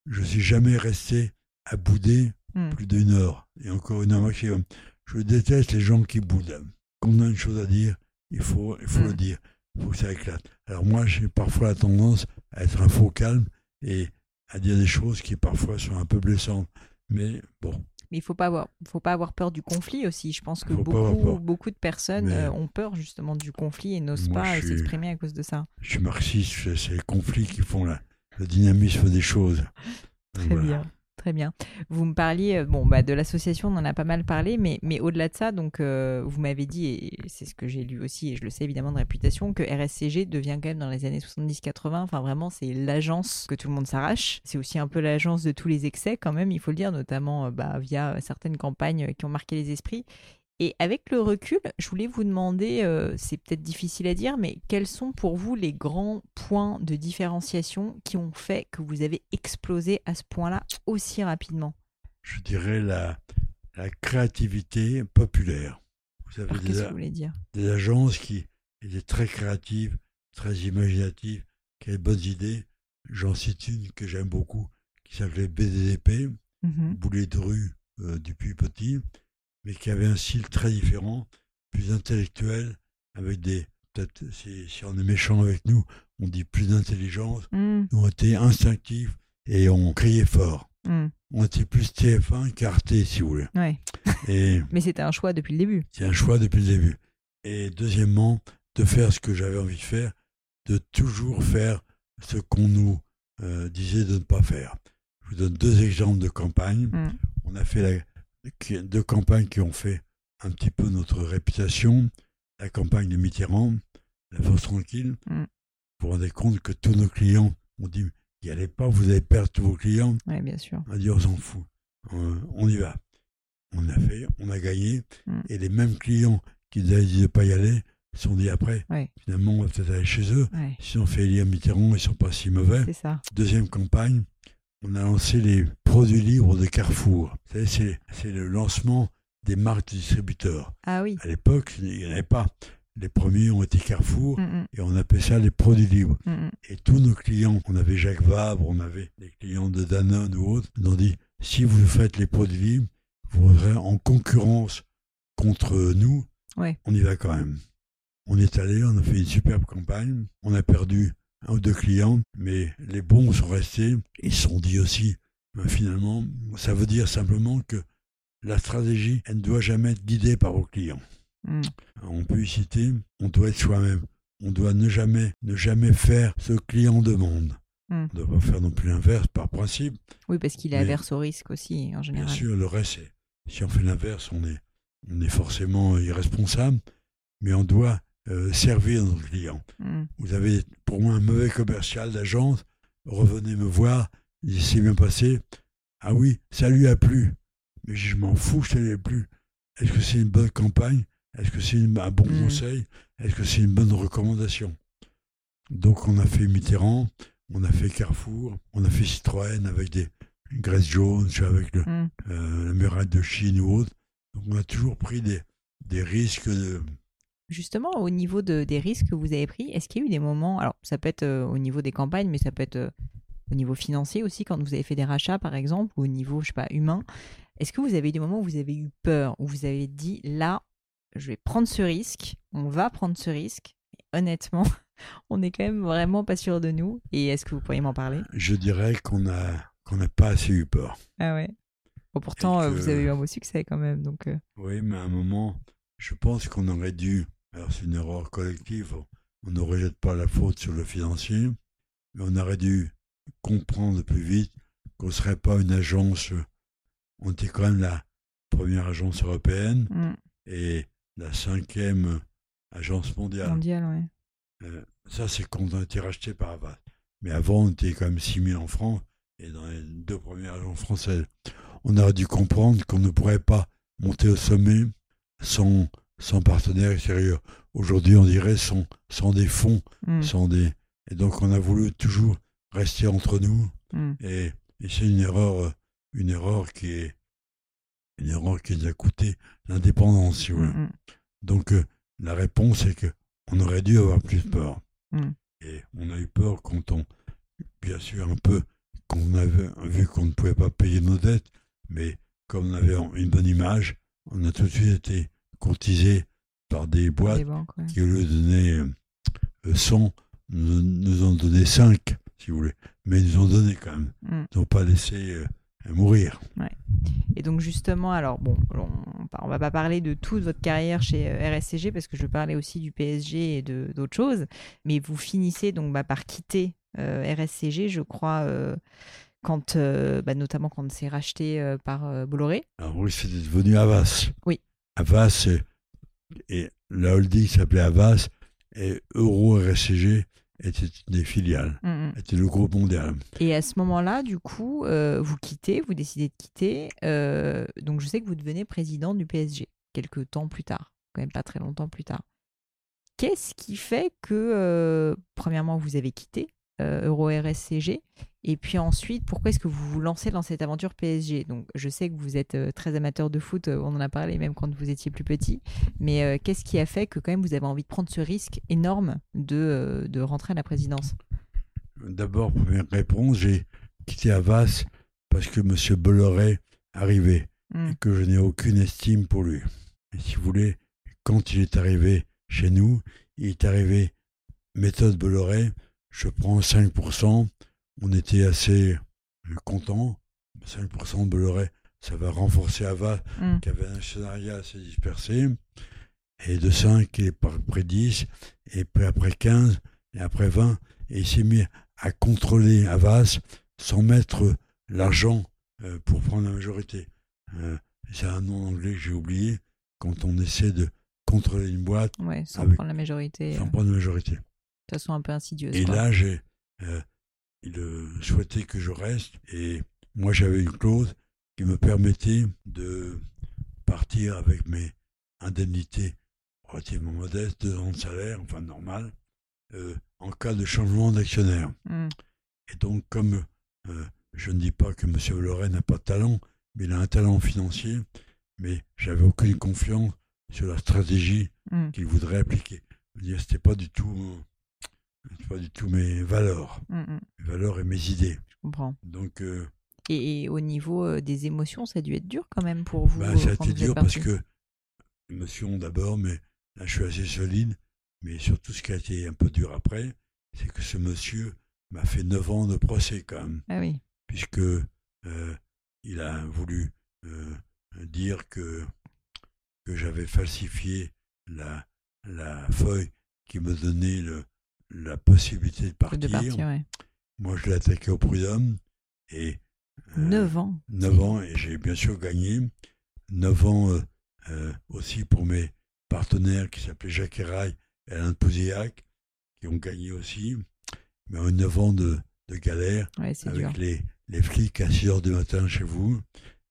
Je suis jamais resté à bouder Hmm. plus d'une heure et encore une heure maximum. Je déteste les gens qui boudent. Quand on a une chose à dire, il faut, il faut Mm. le dire. Il faut que ça éclate. Alors moi, j'ai parfois la tendance à être un faux calme et à dire des choses qui parfois sont un peu blessantes. Mais bon, Mais il faut pas avoir, faut pas avoir peur du conflit aussi. Je pense que beaucoup, beaucoup de personnes Mais- euh, ont peur justement du conflit et n'osent Moi, pas suis- s'exprimer à cause de ça. je suis marxiste, c'est les conflits qui font la, le dynamisme des choses. [laughs] Très voilà. bien. Très bien. Vous me parliez euh, bon, bah, de l'association, on en a pas mal parlé, mais, au-delà de ça, donc, euh, vous m'avez dit, et c'est ce que j'ai lu aussi, et je le sais évidemment de réputation, que RSCG devient quand même dans les années 70-80, enfin vraiment, c'est l'agence que tout le monde s'arrache. C'est aussi un peu l'agence de tous les excès, quand même, il faut le dire, notamment euh, bah, via certaines campagnes qui ont marqué les esprits. Et avec le recul, je voulais vous demander, euh, c'est peut-être difficile à dire, mais quels sont pour vous les grands points de différenciation qui ont fait que vous avez explosé à ce point-là aussi rapidement? Je dirais la, la créativité populaire. Vous avez des, que vous voulez dire? des agences qui étaient très créatives, très imaginatives, qui avaient de bonnes idées. J'en cite une que j'aime beaucoup, qui s'appelait BDDP, mmh Boulet de rue euh, depuis petit mais qui avait un style très différent, plus intellectuel, avec des. Peut-être, si, on est méchant avec nous, on dit plus d'intelligence. Mm. On était instinctifs et on criait fort. Mm. On était plus TF1 qu'Arte, si vous voulez. [laughs] Et [laughs] mais c'était un choix depuis le début. C'est un choix depuis le début. Et deuxièmement, de faire ce que j'avais envie de faire, de toujours faire ce qu'on nous euh, disait de ne pas faire. Je vous donne deux exemples de campagne. Mm. On a fait la, deux campagnes qui ont fait un petit peu notre réputation. La campagne de Mitterrand, La Force Tranquille. Mm. Vous vous rendez compte que tous nos clients ont dit n'y allez pas, vous allez perdre tous vos clients. Oui, bien sûr. On a dit on s'en fout. On, y va. On a fait, on a gagné. Mm. Et les mêmes clients qui avaient dit de ne pas y aller se sont dit après, finalement, on va peut-être aller chez eux. Si on fait élire Mitterrand, ils ne sont pas si mauvais. Ça. Deuxième campagne, on a lancé les produits libres de Carrefour. C'est le lancement des marques de distributeurs. Ah oui. À l'époque, il n'y en avait pas. Les premiers ont été Carrefour mm, mm. et on appelait ça les produits libres. Mm, et tous nos clients, on avait Jacques Vabre, on avait des clients de Danone ou autres, nous ont dit si vous faites les produits libres, vous serez en concurrence contre nous. On y va quand même. On est allé, on a fait une superbe campagne. On a perdu un ou deux clients, mais les bons sont restés. Ils se sont dit aussi, ben, finalement, ça veut dire simplement que la stratégie, elle ne doit jamais être guidée par vos clients. On peut y citer, on doit être soi-même. On doit ne jamais, ne jamais faire ce que le client demande. Hmm. On ne doit pas faire non plus l'inverse par principe. Oui, parce qu'il est averse au risque aussi, en général. Bien sûr, le reste, si on fait l'inverse, on est, on est forcément irresponsable, mais on doit euh, servir nos clients. Hmm. Vous avez pour moi un mauvais commercial d'agence, revenez me voir, il s'est bien passé. Ah oui, ça lui a plu. Mais je m'en fous, ça lui a plu. Est-ce que c'est une bonne campagne? Est-ce que c'est un bon hmm. conseil? Est-ce que c'est une bonne recommandation? Donc on a fait Mitterrand, on a fait Carrefour, on a fait Citroën avec des graisses jaunes, avec le, euh, la muraille de Chine ou autre. Donc on a toujours pris des, des risques de, Justement, au niveau de, des risques que vous avez pris, est-ce qu'il y a eu des moments, alors ça peut être euh, au niveau des campagnes, mais ça peut être euh, au niveau financier aussi, quand vous avez fait des rachats par exemple, ou au niveau, je sais pas, humain, est-ce que vous avez eu des moments où vous avez eu peur, où vous avez dit, là, je vais prendre ce risque, on va prendre ce risque, honnêtement, [laughs] on n'est quand même vraiment pas sûr de nous, et est-ce que vous pourriez m'en parler? Je dirais qu'on a qu'on n'a pas assez eu peur. Ah ouais? pourtant, euh, vous avez eu un beau succès quand même, donc. Oui, mais à un moment, je pense qu'on aurait dû alors c'est une erreur collective, on ne rejette pas la faute sur le financier, mais on aurait dû comprendre plus vite qu'on ne serait pas une agence, on était quand même la première agence européenne mm. et la cinquième agence mondiale. Mondiale, oui. Euh, ça, c'est quand on a été racheté par Avast. Mais avant, on était quand même 6000 en France et dans les deux premières agences françaises. On aurait dû comprendre qu'on ne pourrait pas monter au sommet sans sans partenaire extérieur. Aujourd'hui, on dirait sans, sans des fonds, mm. sans des. Et donc, on a voulu toujours rester entre nous. Mm. Et, c'est une erreur, une erreur qui est une erreur qui nous a coûté l'indépendance, si vous voulez. Mm, donc, euh, la réponse est que on aurait dû avoir plus peur. Et on a eu peur quand on, bien sûr, un peu, qu'on avait vu qu'on ne pouvait pas payer nos dettes, mais comme on avait une bonne image, on a tout de suite été courtisés par des boîtes qui, au lieu de donner 100, nous, nous, ont donné 5, si vous voulez. Mais ils nous ont donné quand même. Mm. Ils n'ont pas laissé euh, mourir. Et donc justement, alors bon, on, ne va pas parler de toute votre carrière chez euh, RSCG parce que je parlais aussi du PSG et de d'autres choses, mais vous finissez donc bah, par quitter euh, RSCG, je crois, quand, bah, notamment quand c'est racheté par Bolloré. Alors oui, c'est devenu Avas. Oui. Avas, et la holding s'appelait Avas, et Euro RSCG était des filiales, mm, mm. était le groupe mondial. Et à ce moment-là, du coup, euh, vous quittez, vous décidez de quitter. Euh, donc je sais que vous devenez président du PSG. quelques temps plus tard, quand même pas très longtemps plus tard. Qu'est-ce qui fait que, premièrement, vous avez quitté Euro RSCG et puis ensuite, pourquoi est-ce que vous vous lancez dans cette aventure PSG Donc, je sais que vous êtes très amateur de foot, on en a parlé même quand vous étiez plus petit, mais qu'est-ce qui a fait que quand même vous avez envie de prendre ce risque énorme de, de rentrer à la présidence? D'abord, première réponse, j'ai quitté Havas parce que M. Bolloré arrivait et hmm. que je n'ai aucune estime pour lui. Et si vous voulez, quand il est arrivé chez nous, il est arrivé méthode Bolloré, je prends 5%, on était assez contents, 5% de Bolloré, ça va renforcer Havas, hmm. qui avait un scénario assez dispersé, et de 5, et après 10, et puis après 15, et après 20, et il s'est mis à contrôler Havas sans mettre l'argent euh, pour prendre la majorité. Euh, c'est un nom anglais que j'ai oublié. Quand on essaie de contrôler une boîte. sans prendre la majorité. Sans euh, prendre la majorité. De façon un peu insidieuse. Et là, j'ai, il souhaitait que je reste. Et moi, j'avais une clause qui me permettait de partir avec mes indemnités relativement modestes, deux ans de salaire, enfin normal, en cas de changement d'actionnaire. Hmm. Et donc, comme je ne dis pas que M. Loret n'a pas de talent, mais il a un talent financier, mais j'avais aucune confiance sur la stratégie hmm. qu'il voudrait appliquer. C'était pas du tout, pas du tout mes valeurs, hmm, hmm. mes valeurs et mes idées. Je comprends. Donc. Euh, et, au niveau euh, des émotions, ça a dû être dur quand même pour vous. Ben, ça a été dur parce que émotion d'abord, mais là je suis assez solide. Mais surtout, ce qui a été un peu dur après, c'est que ce monsieur m'a fait 9 ans de procès quand même. Ah oui puisque euh, il a voulu euh, dire que, que j'avais falsifié la, la feuille qui me donnait le, la possibilité de partir. Moi, je l'ai attaqué au prud'homme et 9 euh, ans. 9 ans et j'ai bien sûr gagné. 9 ans aussi pour mes partenaires qui s'appelaient Jacques Eraille et Alain Pouzillac, qui ont gagné aussi. Mais 9 ans de, de galère avec les, les flics à 6 heures du matin chez vous,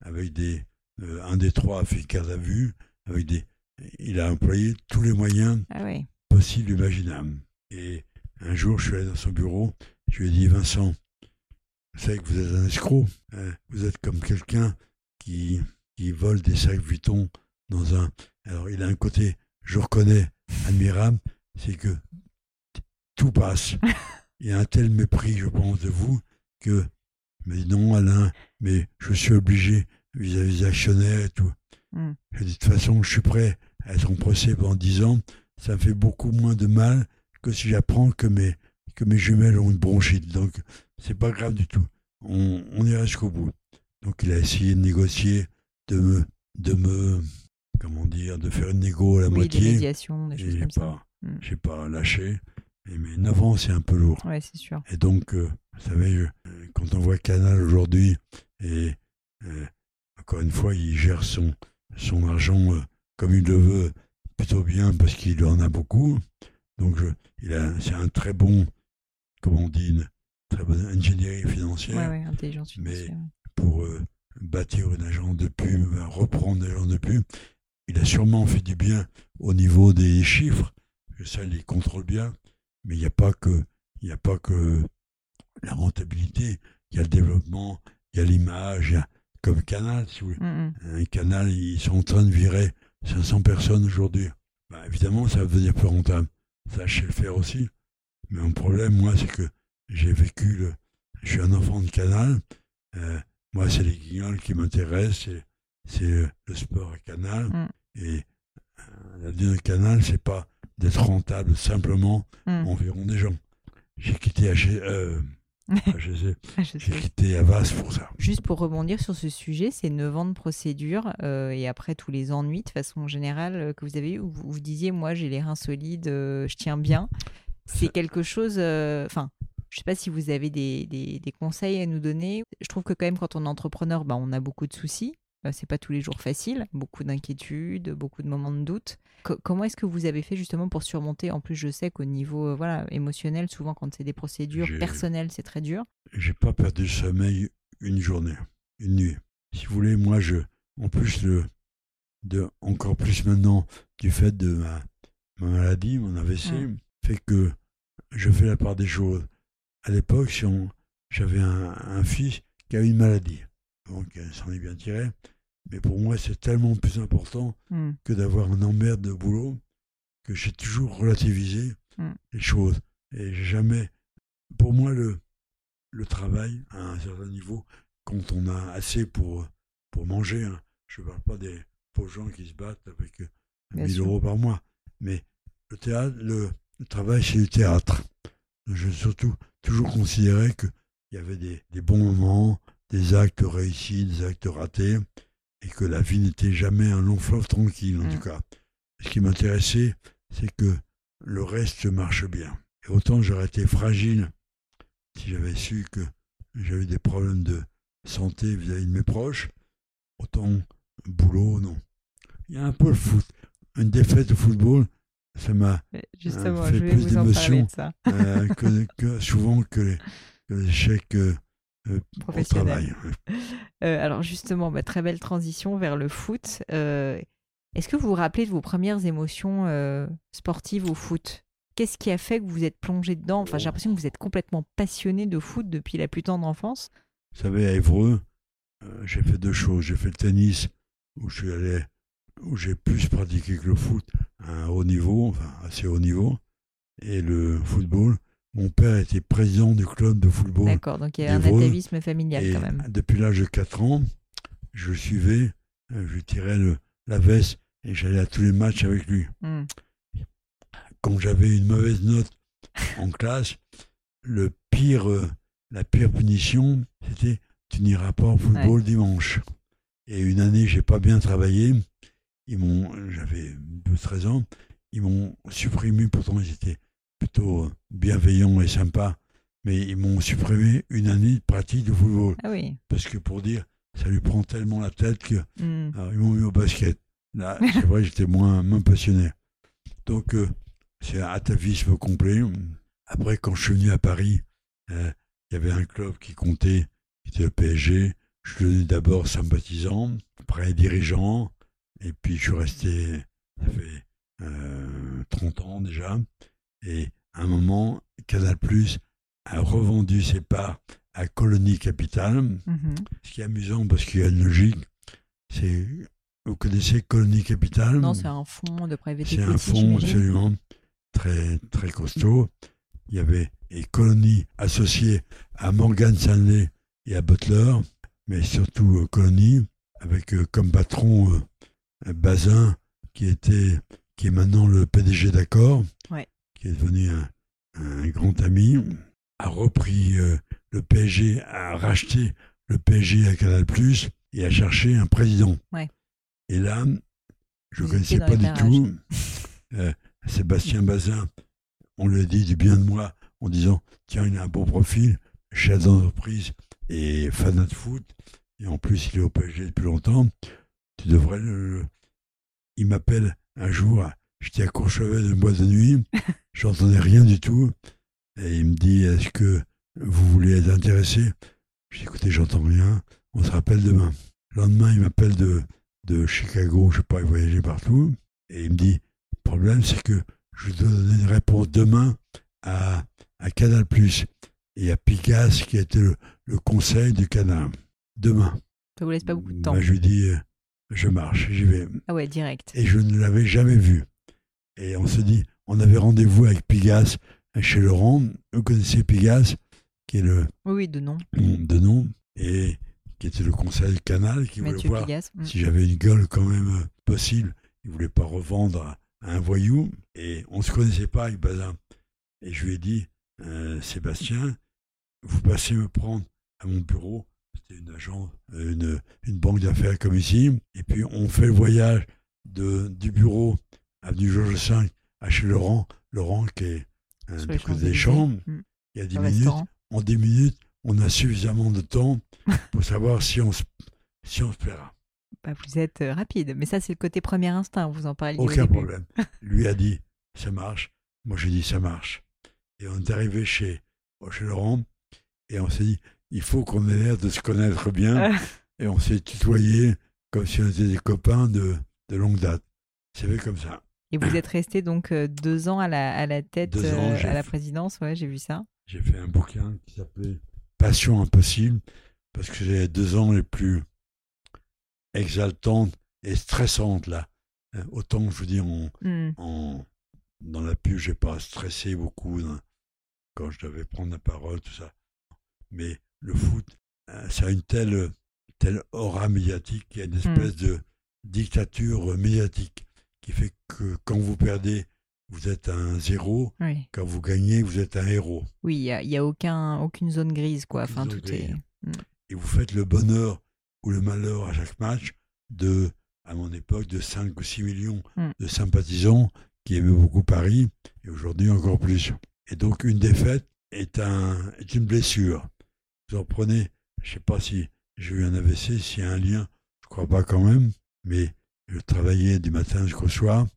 avec des, euh, un des trois a fait garde à vue, avec des, il a employé tous les moyens ah possibles, imaginables. Et un jour, je suis allé dans son bureau, je lui ai dit, Vincent, vous savez que vous êtes un escroc, hein, vous êtes comme quelqu'un qui, qui vole des sacs Vuitton dans un... Alors, il a un côté, je reconnais, admirable, c'est que tout passe. Il y a un tel mépris, je pense, de vous, que mais non, Alain, mais je suis obligé vis-à-vis des actionnaires et tout. Hmm. Je dis, de toute façon, je suis prêt à être en procès pendant dix ans. Ça me fait beaucoup moins de mal que si j'apprends que mes, que mes jumelles ont une bronchite. Donc, c'est pas grave du tout. On, on ira jusqu'au bout. Donc, il a essayé de négocier, de me, de me, comment dire, de faire une négo à la moitié. Des médiations, des choses comme ça. Hmm. J'ai pas lâché. Et mais 9 ans, c'est un peu lourd. Ouais, c'est sûr. Et donc, euh, vous savez, quand on voit Canal aujourd'hui, et euh, encore une fois, il gère son, son argent euh, comme il le veut, plutôt bien parce qu'il en a beaucoup. Donc, il a, c'est un très bon, comment on dit, une très bonne ingénierie financière. Ouais, ouais, intelligence financière. Mais pour bâtir une agence de pub, reprendre une agence de pub, il a sûrement fait du bien au niveau des chiffres, que ça, il les contrôle bien. Mais il n'y a pas que, il n'y a pas que la rentabilité, il y a le développement, il y a l'image, comme Canal, si vous voulez. Mm, mm. Un Canal, ils sont en train de virer 500 personnes aujourd'hui. Bah, évidemment, ça va devenir plus rentable. Ça, je sais le faire aussi. Mais mon problème, moi, c'est que j'ai vécu le. Je suis un enfant de Canal. Euh, moi, c'est les guignols qui m'intéressent. C'est le sport à Canal. Mm. Et euh, la vie de Canal, c'est pas d'être rentable simplement environ des gens. J'ai quitté euh, [laughs] J'ai quitté Avas pour ça. Juste pour rebondir sur ce sujet, ces 9 ans de procédure euh, et après tous les ennuis de façon générale euh, que vous avez eu, où vous, vous disiez, moi j'ai les reins solides, euh, je tiens bien. C'est quelque chose. Enfin, je ne sais pas si vous avez des, des, des, conseils à nous donner. Je trouve que quand même, quand on est entrepreneur, bah, on a beaucoup de soucis. Euh, c'est pas tous les jours facile, beaucoup d'inquiétudes, beaucoup de moments de doute. comment est-ce que vous avez fait justement pour surmonter? En plus, je sais qu'au niveau euh, voilà émotionnel, souvent quand c'est des procédures personnelles, c'est très dur. J'ai pas perdu le sommeil une journée, une nuit. Si vous voulez, moi, je, en plus le, de, encore plus maintenant, du fait de ma, ma maladie, mon AVC, fait que je fais la part des choses. À l'époque, si j'avais un, un fils qui a une maladie, donc il s'en est bien tiré. Mais pour moi, c'est tellement plus important Mm. que d'avoir un emmerde de boulot que j'ai toujours relativisé Mm. les choses. Et j'ai jamais. Pour moi, le, le travail, à un certain niveau, quand on a assez pour, pour manger, hein, je ne parle pas des pauvres gens qui se battent avec euh, Bien 1000 sûr. euros par mois, mais le théâtre, le, le travail, c'est du théâtre. J'ai surtout toujours considéré qu'il y avait des, des bons moments, des actes réussis, des actes ratés, et que la vie n'était jamais un long fleuve tranquille, en Mm. tout cas. Ce qui m'intéressait, c'est que le reste marche bien. Et autant j'aurais été fragile si j'avais su que j'avais des problèmes de santé vis-à-vis de mes proches, autant boulot, non. Il y a un peu le foot. Une défaite au football, ça m'a Justement, fait plus vous en parler d'émotion. de ça. euh, que, que- souvent que les, que euh, euh, Professionnel. travail. [laughs] Euh, alors justement, bah, très belle transition vers le foot. Euh, Est-ce que vous vous rappelez de vos premières émotions sportives au foot? Qu'est-ce qui a fait que vous êtes plongé dedans? Enfin, j'ai l'impression que vous êtes complètement passionné de foot depuis la plus tendre enfance. Vous savez, à Évreux, j'ai fait deux choses. J'ai fait le tennis, où je suis allé, où j'ai plus pratiqué que le foot à un haut niveau, enfin assez haut niveau, et le football. Mon père était président du club de football. D'accord, donc il y a un atavisme familial Et quand même. depuis l'âge de 4 ans, je suivais, euh, je tirais le, la veste et j'allais à tous les matchs avec lui. Hmm. Quand j'avais une mauvaise note en [laughs] classe, le pire, euh, la pire punition, c'était tu n'iras pas au football dimanche. Et une année, j'ai pas bien travaillé. Ils m'ont, j'avais 12-13 ans, ils m'ont supprimé. Pourtant, ils étaient plutôt bienveillants et sympas, mais ils m'ont supprimé une année de pratique de football Ah oui. parce que pour dire, ça lui prend tellement la tête que Hmm. alors, ils m'ont mis au basket. Là, c'est vrai, j'étais moins, moins passionné. Donc, euh, c'est un atavisme complet. Après, quand je suis venu à Paris, euh, il y avait un club qui comptait, qui était le PSG. Je suis devenu d'abord sympathisant, après dirigeant, et puis je suis resté, ça fait euh, 30 ans déjà. Et à un moment, Canal Plus a revendu ses parts à Colonie Capital. Mhm. Ce qui est amusant parce qu'il y a une logique, c'est vous connaissez Colonie Capital? Non, c'est un fonds de private C'est un fonds absolument très très costaud. Il y avait et Colonie associée à Morgan Stanley et à Butler, mais surtout euh, Colonie avec euh, comme patron euh, Bazin qui était qui est maintenant le PDG d'Accor, Ouais. Qui est devenu un, un grand ami, a repris euh, le PSG, a racheté le PSG à Canal Plus et a cherché un président. Ouais. Et là, je ne connaissais pas du tout euh, Sébastien Bazin. On lui a dit du bien de moi en disant Tiens, il a un bon profil, chef d'entreprise et fanat de foot. Et en plus, il est au PSG depuis longtemps. Tu devrais le- Il m'appelle un jour, j'étais à Courchevel d'une boîte de nuit, [laughs] j'entendais rien du tout. Et il me dit Est-ce que vous voulez être intéressé? Je dis Écoutez, j'entends rien, on se rappelle demain. Le lendemain, il m'appelle de, de Chicago, je sais pas, il voyageait partout. Et il me dit Le problème, c'est que je dois donner une réponse demain à, à Canal et à Picasse, qui était le, le conseil du Canal. Demain. Ça vous laisse pas beaucoup de temps. Bah, je lui dis Je marche, j'y vais. Ah ouais, direct. Et je ne l'avais jamais vu. Et on se dit On avait rendez-vous avec Pigasse chez Laurent. Vous connaissez Pigasse, qui est le Oui, de nom. de nom, et qui était le conseil du Canal, qui voulait voir Pigasse. Hmm. si j'avais une gueule quand même possible. Il voulait pas revendre à, un voyou. Et on se connaissait pas avec Bazin. Et je lui ai dit, euh, Sébastien, vous passez me prendre à mon bureau. C'était une agence, euh, une, une banque d'affaires comme ici. Et puis on fait le voyage de, du bureau avenue Georges V à chez Laurent. Laurent qui est un Sur du côté des chambres. Il y a 10 Au minutes en 10 minutes, on a suffisamment de temps pour savoir si on se, si on se plaira. Bah, vous êtes euh, rapide, mais ça c'est le côté premier instinct, vous en parliez au Aucun début. problème. Lui a dit, ça marche. Moi, j'ai dit, ça marche. Et on est arrivé chez, chez Laurent et on s'est dit, il faut qu'on ait l'air de se connaître bien. Ah. Et on s'est tutoyé comme si on était des copains de, de longue date. C'est fait comme ça. Et vous êtes resté donc euh, deux ans à la, à la tête, ans, euh, à la présidence, ouais, j'ai vu ça. J'ai fait un bouquin qui s'appelait Passion impossible, parce que c'est les deux ans les plus exaltantes et stressantes, là. Euh, Autant, je vous dis, en, Hmm. en- dans la pub, j'ai pas stressé beaucoup quand je devais prendre la parole, tout ça. Mais le foot, ça a une telle, telle aura médiatique, il y a une espèce de dictature médiatique qui fait que quand vous perdez, vous êtes un zéro, Oui, quand vous gagnez, vous êtes un héros. oui, il y a, y a aucun, aucune zone grise, quoi. Aucune Enfin, tout est. grise. Et vous faites le bonheur ou le malheur à chaque match de, à mon époque, de 5 ou 6 millions Mm. de sympathisants qui aimaient beaucoup Paris, et aujourd'hui encore plus. Et donc une défaite est, un, est une blessure. Vous en prenez, je ne sais pas si j'ai eu un AVC, s'il y a un lien, je crois pas quand même, mais je travaillais du matin jusqu'au soir,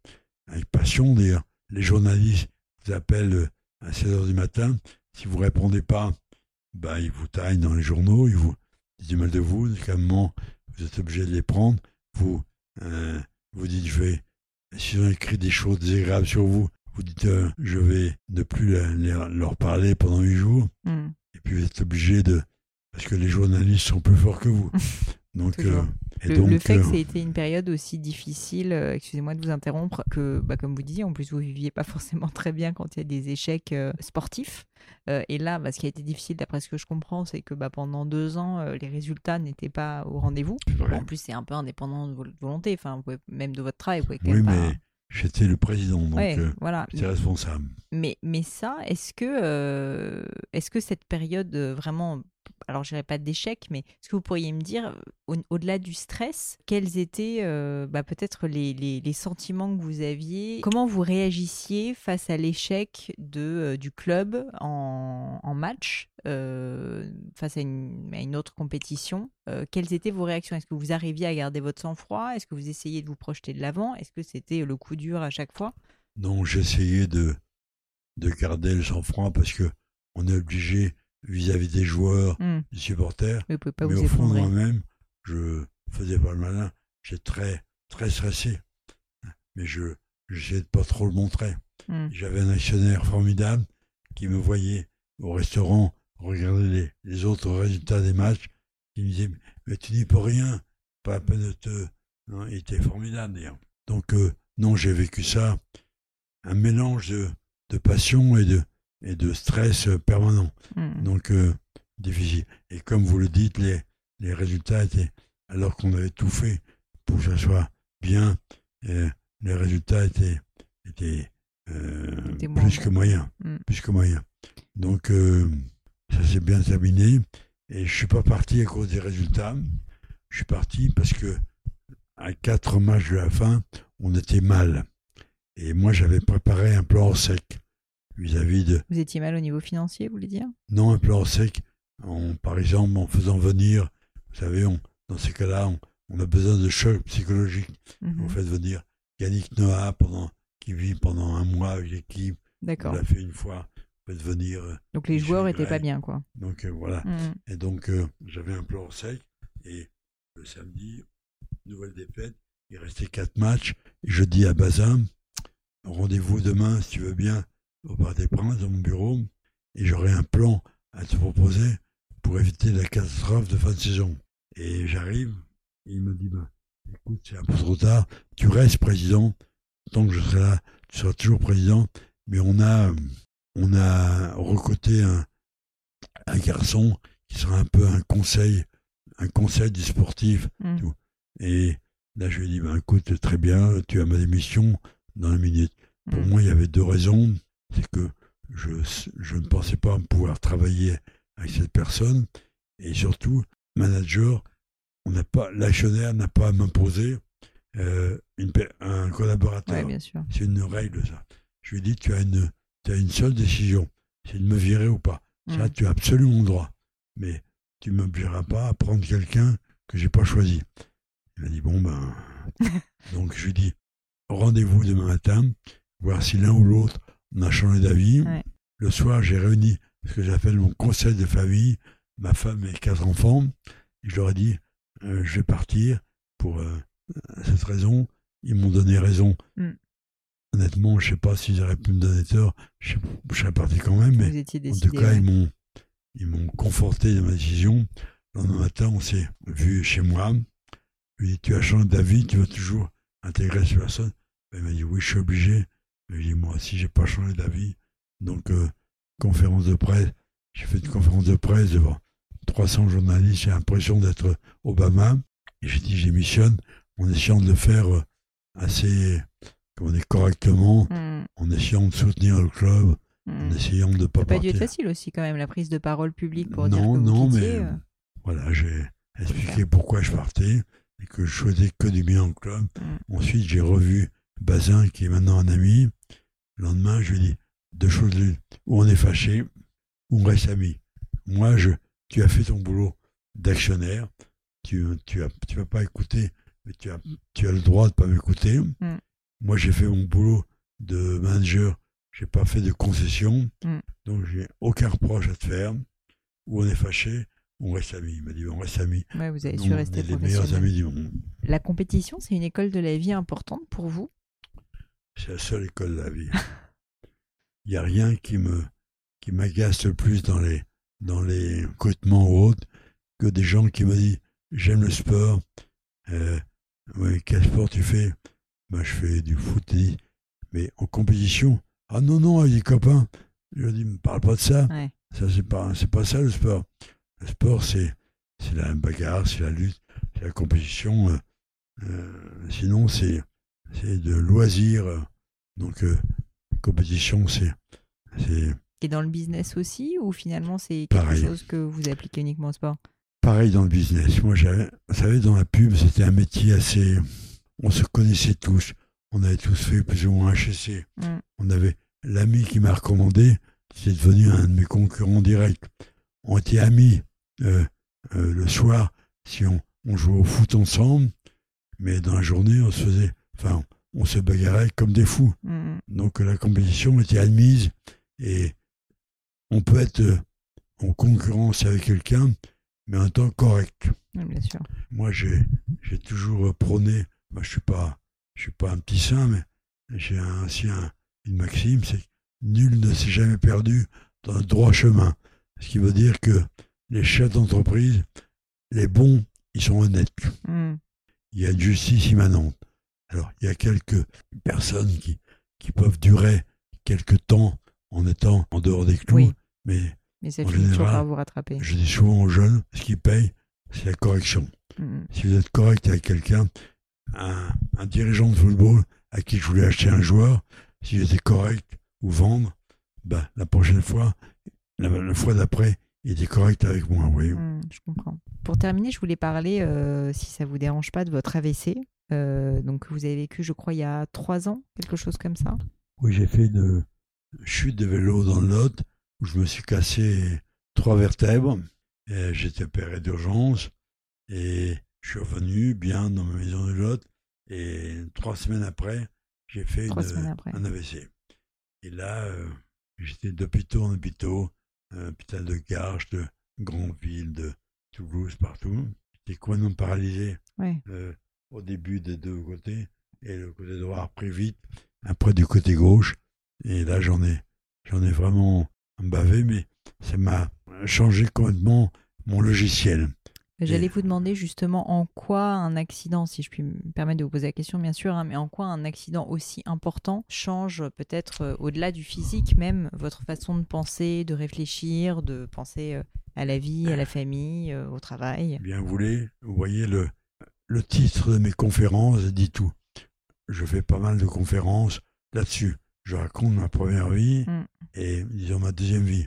avec passion d'ailleurs. Les journalistes vous appellent à 16 heures du matin, si vous répondez pas, bah, ils vous taillent dans les journaux, ils vous disent du mal de vous, qu'à un moment, vous êtes obligé de les prendre, vous, euh, vous dites, je vais, s'ils ont écrit des choses désagréables sur vous, vous dites, euh, je vais ne plus la- leur parler pendant huit jours, Hmm. et puis vous êtes obligé de, parce que les journalistes sont plus forts que vous. [laughs] Donc, euh, et Le, donc, le fait que euh, ça ait été une période aussi difficile, euh, excusez-moi de vous interrompre, que bah, comme vous disiez, en plus vous viviez pas [laughs] forcément très bien quand il y a des échecs euh, sportifs. Et là, bah, ce qui a été difficile, d'après ce que je comprends, c'est que bah, pendant deux ans, les résultats n'étaient pas au rendez-vous. Bon, en plus, c'est un peu indépendant de votre volonté, enfin, pouvez- même de votre travail. Vous pouvez quand oui, même mais pas... j'étais le président, donc Ouais, euh, voilà. j'étais responsable. Mais, mais ça, est-ce que, euh, est-ce que cette période vraiment, alors je dirais pas d'échec, mais est-ce que vous pourriez me dire, au- au-delà du stress, quels étaient euh, bah, peut-être les, les- sentiments que vous aviez? Comment vous réagissiez face à l'échec euh, du club en, en match, euh, face à une, à une autre compétition? Euh, Quelles étaient vos réactions? Est-ce que vous arriviez à garder votre sang-froid? Est-ce que vous essayiez de vous projeter de l'avant? Est-ce que c'était le coup dur à chaque fois? Non, j'essayais de, de garder le sang-froid parce que on est obligé vis-à-vis des joueurs, Hmm, des supporters. Mais vous au fond moi-même, je faisais pas le malin. J'étais très, très stressé. Mais je j'essayais de pas trop le montrer. Hmm. J'avais un actionnaire formidable qui me voyait au restaurant regarder les, les autres résultats des matchs. Il me disait Mais tu n'y peux rien, pas la peine de te. Non, il était formidable d'ailleurs. Donc, euh, non, j'ai vécu ça, un mélange de, de passion et de, et de stress euh, permanent. Hmm. Donc, euh, difficile. Et comme vous le dites, les, les résultats étaient, alors qu'on avait tout fait pour que ça soit bien, euh, les résultats étaient, étaient, euh, plus que moyens. Mm. Plus que moyens. Donc, euh, ça s'est bien terminé. Et je suis pas parti à cause des résultats. Je suis parti parce que à quatre matchs de la fin, on était mal. Et moi, j'avais préparé un plan sec vis-à-vis de, Vous étiez mal au niveau financier, vous voulez dire? Non, un plan sec, par exemple, en faisant venir, vous savez, on, dans ces cas-là, on, on a besoin de choc psychologique. Mhm. Vous faites venir Yannick Noah pendant, qui vit pendant un mois avec l'équipe. On D'accord. l'a fait une fois. Vous faites venir. euh, Donc les joueurs étaient Gray. pas bien, quoi. Donc euh, voilà. Mhm. Et donc, euh, j'avais un plan sec. Et le samedi, nouvelle défaite. Il restait quatre matchs. Et je dis à Bazin, rendez-vous demain, si tu veux bien, au Parc des Princes, dans mon bureau. Et j'aurai un plan à te proposer pour éviter la catastrophe de fin de saison. Et j'arrive. Et il me dit, bah, écoute, c'est un peu trop tard. Tu restes président. Tant que je serai là, tu seras toujours président. Mais on a, on a recoté un, un garçon qui sera un peu un conseil, un conseil du sportif. Tout. Et là, je lui ai dit, ben, écoute, très bien, tu as ma démission dans la minute. Pour Mhm. moi, il y avait deux raisons. C'est que je, je ne pensais pas pouvoir travailler avec cette personne. Et surtout, manager, on n'a pas, l'actionnaire n'a pas à m'imposer euh, un collaborateur. Ouais, bien sûr. C'est une règle, ça. Je lui ai dit, tu as une, tu as une seule décision. C'est de me virer ou pas. Ça, Mhm. tu as absolument le droit. Mais tu ne m'obligeras pas à prendre quelqu'un que j'ai pas choisi. Il m'a dit, bon, ben. [laughs] Donc, je lui ai dit, rendez-vous demain matin, voir si l'un ou l'autre on a changé d'avis. Ouais. Le soir, j'ai réuni ce que j'appelle mon conseil de famille, ma femme et quatre enfants. Et je leur ai dit, euh, je vais partir pour euh, cette raison. ils m'ont donné raison. Mm. Honnêtement, je sais pas s'ils auraient pu me donner tort. Je, serais parti quand même, mais Vous étiez en décidé. tout cas, ouais. ils m'ont ils m'ont conforté dans ma décision. Le lendemain matin, on s'est vu chez moi. Je lui ai dit, tu as changé d'avis, tu veux toujours intégrer cette personne Ben, Il m'a dit, oui, je suis obligé. Je lui ai dit, moi aussi, j'ai pas changé d'avis. Donc, euh, conférence de presse. J'ai fait une conférence de presse devant 300 journalistes. J'ai l'impression d'être Obama. Et j'ai dit, j'émissionne en essayant de le faire euh, assez, comment dire, correctement, Mm, en essayant de soutenir le club, mm. en essayant de ne pas Ça pas dû être facile aussi quand même la prise de parole publique pour dire Non, que vous non, quittiez, mais euh. voilà, j'ai expliqué pourquoi je partais et que je souhaitais que du bien au club. Mm. Ensuite, j'ai revu Bazin, qui est maintenant un ami. Le lendemain, je lui ai dit deux choses l'une. Ou on est fâché, ou on reste amis. Moi, je, tu as fait ton boulot d'actionnaire. Tu tu as, tu vas pas écouter, mais tu as, tu as le droit de pas m'écouter. Mm. Moi, j'ai fait mon boulot de manager. J'ai pas fait de concession. Mm. Donc, j'ai aucun reproche à te faire. Ou on est fâché, on reste amis. Il m'a dit, on reste amis. Ouais, vous avez su rester est les meilleurs amis du monde. La compétition, c'est une école de la vie importante pour vous C'est la seule école de la vie. Il n'y a rien qui me qui m'agace le plus dans les dans les recrutements ou autres que des gens qui me disent j'aime le sport. Euh, ouais, quel sport tu fais? Ben, Je fais du foot. Mais en compétition, ah non, non, avec des copains. Je dis, me parle pas de ça. Ouais. Ça, c'est pas, c'est pas ça le sport. Le sport, c'est, c'est la bagarre, c'est la lutte, c'est la compétition. euh, euh, sinon, c'est, c'est de loisir. euh. Donc, euh, compétition, c'est, Et dans le business aussi ou finalement c'est quelque Pareil. chose que vous appliquez uniquement au sport? Pareil dans le business. Moi, j'avais, vous savez, dans la pub, c'était un métier assez. On se connaissait tous. On avait tous fait plus ou moins HSC. Mm. On avait l'ami qui m'a recommandé, c'est devenu un de mes concurrents directs. On était amis euh, euh, le soir si on, on jouait au foot ensemble, mais dans la journée, on se faisait. Enfin, on se bagarrait comme des fous. Mm, Donc la compétition était admise et on peut être euh, en concurrence avec quelqu'un, mais en temps correct. mm, Bien sûr. Moi, j'ai toujours prôné. Moi, je suis pas je suis pas un petit saint, mais j'ai un- aussi un- une maxime, c'est que nul ne s'est jamais perdu dans le droit chemin. Ce qui veut dire que les chefs d'entreprise, les bons, ils sont honnêtes Mm, il y a une justice immanente. Alors, il y a quelques personnes qui, qui peuvent durer quelques temps en étant en dehors des clous, Oui. mais Mais ça En finit général, par vous rattraper. je dis souvent aux jeunes, ce qui paye, c'est la correction. Si vous êtes correct avec quelqu'un, un, un dirigeant de football à qui je voulais acheter un joueur, si j'étais correct ou vendre, ben, la prochaine fois, la, la fois d'après, il était correct avec moi, voyez. mm, je comprends. Pour terminer, je voulais parler, euh, si ça vous dérange pas, de votre AVC. Euh, donc vous avez vécu, je crois, il y a trois ans, quelque chose comme ça. Oui, j'ai fait une chute de vélo dans le Lot où je me suis cassé trois vertèbres. J'étais opéré d'urgence et je suis revenu bien dans ma maison de Lot. Et trois semaines après, j'ai fait une- après. un AVC. Et là, euh, j'étais d'hôpitaux en hôpitaux, euh, hôpital de Garches, de Grandville, de Toulouse, partout. J'étais complètement paralysé Ouais. euh, au début des deux côtés et le côté droit a repris vite après du côté gauche et là j'en ai j'en ai vraiment bavé mais ça m'a changé complètement mon logiciel J'allais vous demander justement en quoi un accident, si je puis me permettre de vous poser la question bien sûr, hein, mais en quoi un accident aussi important change peut-être euh, au-delà du physique même votre façon de penser, de réfléchir, de penser euh, à la vie, à la famille, euh, au travail? bien vous voulez vous voyez le le titre de mes conférences dit tout je fais pas mal de conférences là-dessus je raconte ma première vie Mm. et disons ma deuxième vie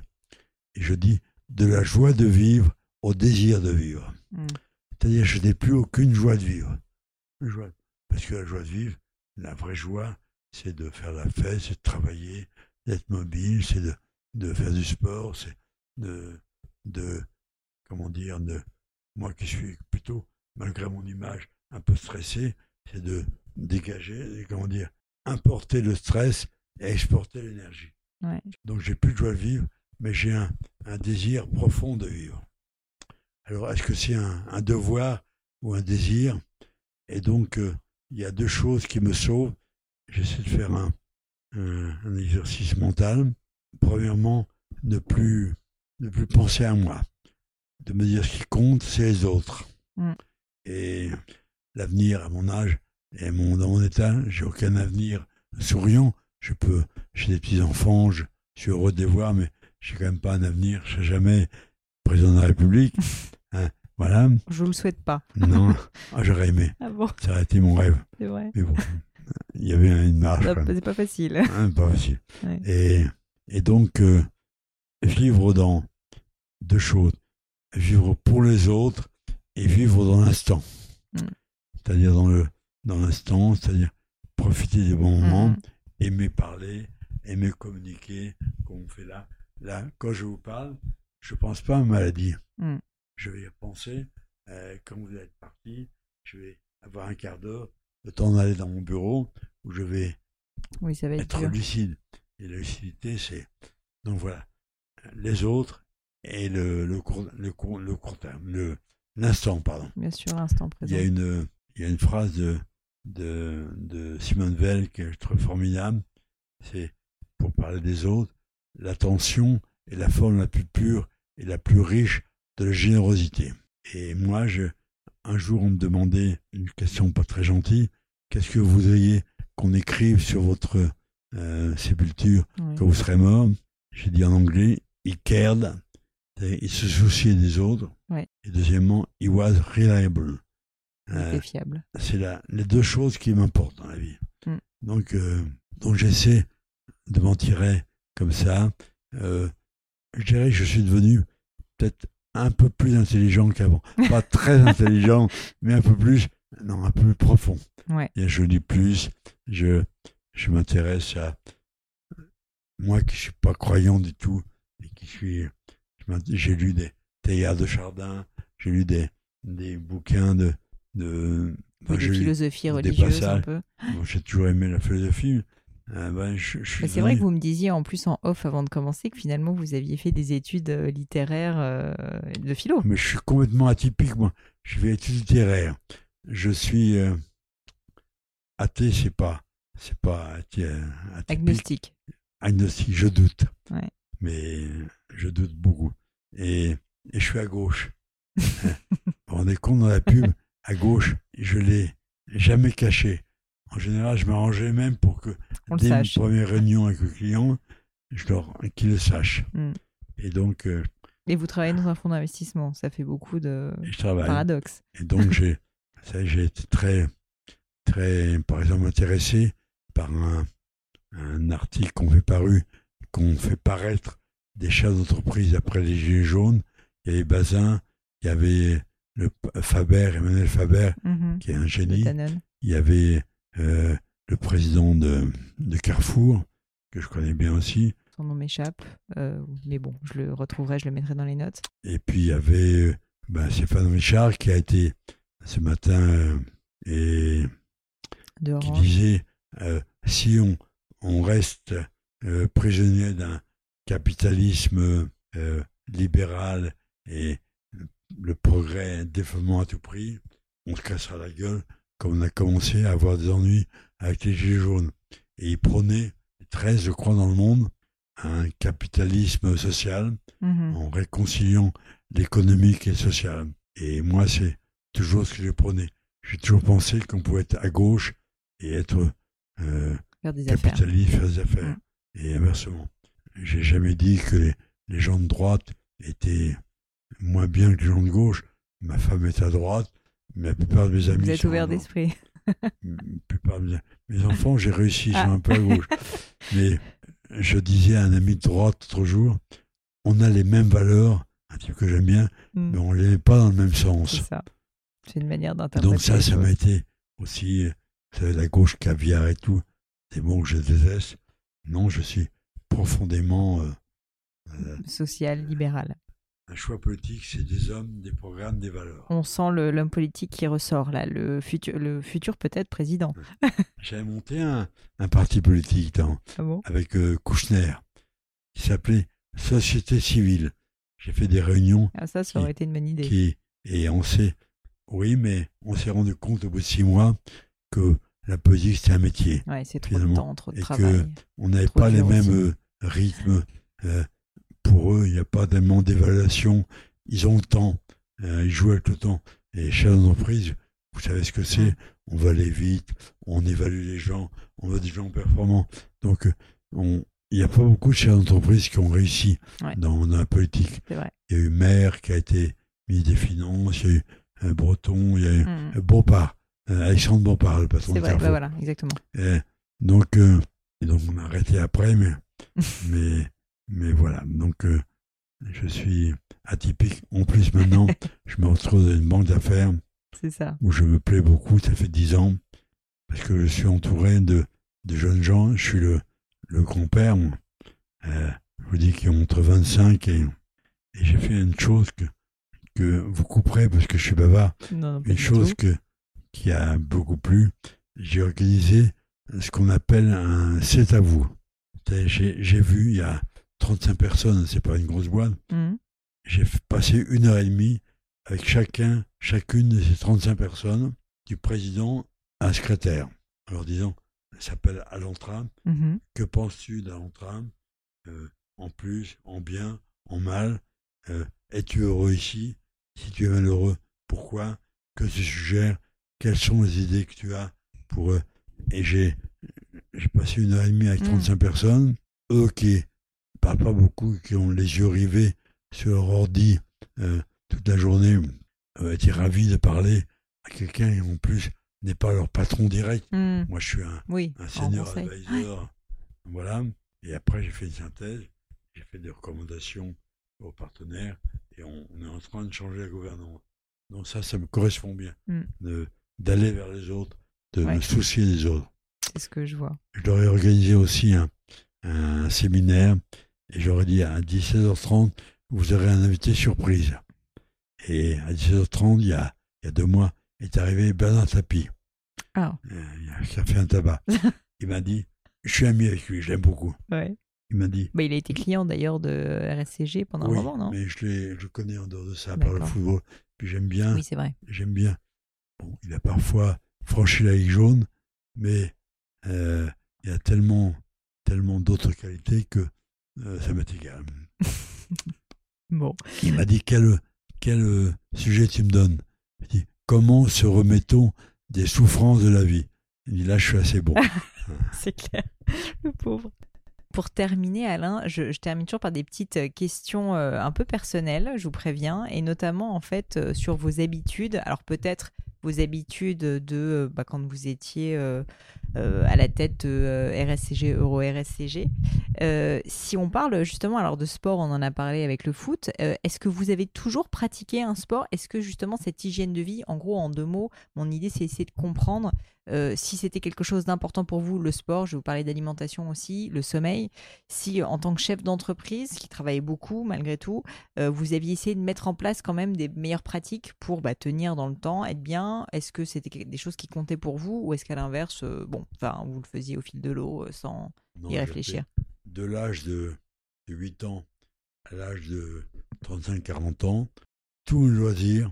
et je dis de la joie de vivre au désir de vivre Mm. C'est-à-dire, je n'ai plus aucune joie de vivre. Parce que la joie de vivre, la vraie joie, c'est de faire la fête, c'est de travailler, d'être mobile, c'est de, de faire du sport, c'est de, de, comment dire, de, moi qui suis plutôt, malgré mon image, un peu stressé, c'est de dégager, comment dire, importer le stress et exporter l'énergie. Ouais. Donc, j'ai plus de joie de vivre, mais j'ai un, un désir profond de vivre. Alors, est-ce que c'est un, un devoir ou un désir? Et donc, euh, il y a deux choses qui me sauvent. J'essaie de faire un, un, un exercice mental. Premièrement, ne plus, ne plus penser à moi. De me dire ce qui compte, c'est les autres. Mm. Et l'avenir, à mon âge, et mon, dans mon état, j'ai aucun avenir souriant. Je peux, j'ai des petits-enfants, je suis heureux de les voir, mais j'ai quand même pas un avenir. Je serai jamais président de la République. [laughs] Hein, voilà. Je vous le souhaite pas. Non, [laughs] ah, j'aurais aimé. Ah bon, Ça aurait été mon rêve. c'est vrai. Mais bon, il y avait une marge. C'est pas facile. Hein, pas facile. Ouais. Et, et donc, euh, vivre dans deux choses. Vivre pour les autres et vivre dans l'instant. Mm. C'est-à-dire dans le dans l'instant, c'est-à-dire profiter des bons moments, Mhm. aimer parler, aimer communiquer, comme on fait là. Là, quand je vous parle, je pense pas à ma maladie. Mm. Je vais penser. euh, quand vous êtes parti, je vais avoir un quart d'heure, le temps d'aller dans mon bureau, où je vais Oui, ça va être lucide. Et la lucidité, c'est. Donc voilà. Les autres et le, le, court, le, court, le court terme, le- l'instant, pardon. Bien sûr, instant Il présent. y a une, il y a une phrase de, de, de Simone Veil que je trouve formidable. C'est pour parler des autres, l'attention est la forme la plus pure et la plus riche de la générosité. Et moi, je, un jour, on me demandait une question pas très gentille. Qu'est-ce que vous voudriez qu'on écrive sur votre euh, sépulture Oui. quand vous serez mort? J'ai dit en anglais, he cared, il se souciait des autres. Ouais. Et deuxièmement, he was reliable. Euh, fiable. c'est les deux choses qui m'importent dans la vie. Mm. Donc, euh, donc j'essaie de m'en tirer comme ça. Euh, je dirais que je suis devenu peut-être un peu plus intelligent qu'avant. [laughs] Pas très intelligent, mais un peu plus, non, un peu plus profond. Ouais. Et je lis plus, je, je m'intéresse à moi qui suis pas croyant du tout et qui suis, j'ai lu des théâtres de Chardin, j'ai lu des, des bouquins de, de, j'ai de philosophie des religieuse un passages. peu. Bon, j'ai toujours aimé la philosophie. Euh, ben, c'est vrai que vous me disiez en plus en off avant de commencer que finalement vous aviez fait des études euh, littéraires euh, de philo. Mais je suis complètement atypique, moi. Je vais études littéraires. Je suis euh, athée, c'est pas, c'est pas athée- atypique. Agnostique. Agnostique, je doute. Ouais. Mais je doute beaucoup. Et, et je suis à gauche. vous vous rendez compte dans la pub, à gauche, je l'ai jamais caché. En général, je m'arrangeais même pour que On dès une première réunion avec le client, je leur, qu'ils le sachent. Mm. Et donc, euh, Et vous travaillez dans un fonds d'investissement. Ça fait beaucoup de paradoxes. Et donc, [laughs] j'ai, j'ai été très, très, par exemple, intéressé par un, un article qu'on fait paru, qu'on fait paraître des chefs d'entreprise après les Gilets jaunes. Avait Bazin, il y avait le Faber, Emmanuel Faber, Mhm. qui est un génie. Il y avait euh, le président de, de Carrefour, que je connais bien aussi. Son nom m'échappe. Euh, mais bon, je le retrouverai, je le mettrai dans les notes. Et puis il y avait euh, ben, Stéphane Richard qui a été ce matin euh, et De qui Orange. disait si on, on reste prisonnier d'un capitalisme libéral et le progrès développement à tout prix, on se cassera la gueule comme on a commencé à avoir des ennuis avec les gilets jaunes. Et il prônait, 13 je crois dans le monde, un capitalisme social Mhm. en réconciliant l'économique et le social. Et moi, c'est toujours ce que j'ai prôné. J'ai toujours pensé qu'on pouvait être à gauche et être euh, Faire des affaires. capitaliste, faire des affaires. Et inversement. J'ai jamais dit que les, les gens de droite étaient moins bien que les gens de gauche. Ma femme est à droite, mais la plupart de mes amis Vous êtes sont ouvert d'esprit. Plupart de mes, enfants, j'ai réussi, ils sont Ah. un peu à gauche. [laughs] Mais je disais à un ami de droite l'autre jour, on a les mêmes valeurs, un type que j'aime bien, Mm. mais on les met pas dans le même sens. C'est une manière d'interpréter. Donc ça, ça m'a été aussi, vous savez, la gauche caviar et tout, des mots que je déteste. Non, je suis profondément... euh, euh, Social, libéral. Un choix politique, c'est des hommes, des programmes, des valeurs. On sent l'homme politique qui ressort là, le futur, le futur peut-être président. J'avais monté un, un parti politique dans, Ah bon? avec euh, Kouchner, qui s'appelait Société civile. J'ai fait des réunions ah, Ça, ça aurait été une bonne idée. qui et on s'est oui mais on s'est rendu compte au bout de six mois que la politique c'était un métier. Ouais, c'est trop de temps, trop de Et que travail. On n'avait pas les mêmes aussi. euh, rythmes. euh, pour eux, il n'y a pas tellement d'évaluation. Ils ont le temps. euh, ils jouent avec le temps. Et chez l'entreprise, vous savez ce que c'est. On va aller vite. On évalue les gens. On veut des gens performants. Donc, euh, on- il n'y a pas beaucoup de chefs d'entreprise qui ont réussi Ouais. dans, dans la politique. Il y a eu Maire qui a été ministre des Finances. Il y a eu euh, Breton. Il y a eu Mm. Bompard. euh, Alexandre Bompard, le patron C'est de vrai, bah voilà, exactement. Et donc, euh, et donc on a arrêté après, mais, [laughs] mais, mais voilà. Donc, euh, je suis atypique. En plus, maintenant, [laughs] je me retrouve dans une banque d'affaires ça. où je me plais beaucoup. Ça fait dix ans parce que je suis entouré de, de jeunes gens. Je suis le, le grand-père. Euh, je vous dis qu'ils ont entre 25 et, et j'ai fait une chose que, que vous couperez parce que je suis bavard Non, une chose que, qui a beaucoup plu, j'ai organisé ce qu'on appelle un c'est à vous. J'ai vu, il y a 35 personnes, c'est pas une grosse boîte, Mm. j'ai passé une heure et demie avec chacun, chacune de ces 35 personnes, du président à un secrétaire, en leur disant, ça s'appelle Alantra, Mhm. que penses-tu d'Alantra? Euh, En plus, en bien, en mal Euh, Es-tu heureux ici? Si tu es malheureux, pourquoi? Que tu suggères Quelles sont les idées que tu as pour eux Et j'ai passé une heure et demie avec Mm. 35 personnes, eux qui parlent pas beaucoup, qui ont les yeux rivés sur leur ordi euh, toute la journée, euh, étaient ravis de parler à quelqu'un qui en plus n'est pas leur patron direct. Mm. Moi, je suis un, Oui, un en senior advisor. Voilà. Et après, j'ai fait une synthèse, j'ai fait des recommandations aux partenaires et on, on est en train de changer la gouvernance. Donc ça, ça me correspond bien, Mm. de- d'aller vers les autres, de Ouais. me soucier des autres. C'est ce que je vois. Je leur ai organisé aussi un, un séminaire et j'aurais dit à 17h30, vous aurez un invité surprise. Et à 17h30, il y a, il y a deux mois, est arrivé Bernard Tapie. Euh, a- Ça fait un tabac. Il m'a dit, je suis ami avec lui, je l'aime beaucoup. ouais. Il m'a dit, Bah, il a été client d'ailleurs de RSCG pendant oui, un moment, non? mais je, je connais en dehors de ça, par le football. Puis j'aime bien, Oui, c'est vrai. j'aime bien. Bon, il a parfois franchi la ligne jaune, mais euh, il y a tellement, tellement d'autres qualités que euh, ça m'est égal. [laughs] Bon. Il m'a dit, quel, quel euh, sujet tu me donnes? Je dis, comment se remettons des souffrances de la vie? Il dit, là, je suis assez bon. [laughs] C'est clair, le pauvre. Pour terminer, Alain, je, je termine toujours par des petites euh, questions un peu personnelles, je vous préviens, et notamment en fait sur vos habitudes. Alors peut-être vos habitudes de euh, bah, quand vous étiez euh, euh, à la tête de RSCG, Euro RSCG. Si on parle justement alors de sport, on en a parlé avec le foot. Est-ce que vous avez toujours pratiqué un sport? Est-ce que justement cette hygiène de vie, en gros, en deux mots, mon idée c'est essayer de comprendre euh, si c'était quelque chose d'important pour vous, le sport, je vais vous parler d'alimentation aussi, le sommeil, si en tant que chef d'entreprise qui travaillait beaucoup malgré tout, euh, vous aviez essayé de mettre en place quand même des meilleures pratiques pour bah, tenir dans le temps, être bien, est-ce que c'était des choses qui comptaient pour vous ou est-ce qu'à l'inverse, euh, bon, enfin, vous le faisiez au fil de l'eau sans Non, y réfléchir? De l'âge de, de 8 ans à l'âge de 35-40 ans, tous mes loisirs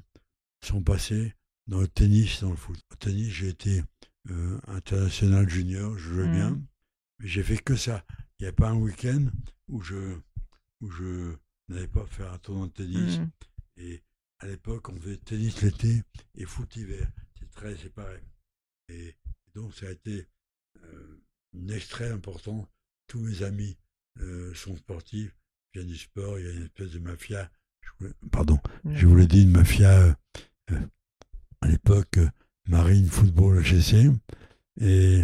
sont passés dans le tennis dans le foot. Au tennis, j'ai été euh, international junior, je jouais Mhm. bien, mais j'ai fait que ça. Il n'y a pas un week-end où je, où je n'allais pas faire un tournoi de tennis. Mhm. Et à l'époque, on faisait tennis l'été et foot l'hiver. C'est très séparé. Et donc, ça a été euh, une extrait important. Tous mes amis euh, sont sportifs, viennent du sport. Il y a une espèce de mafia. Je voulais- pardon, je vous l'ai dit, une mafia à l'époque, marine, football, HSC. Et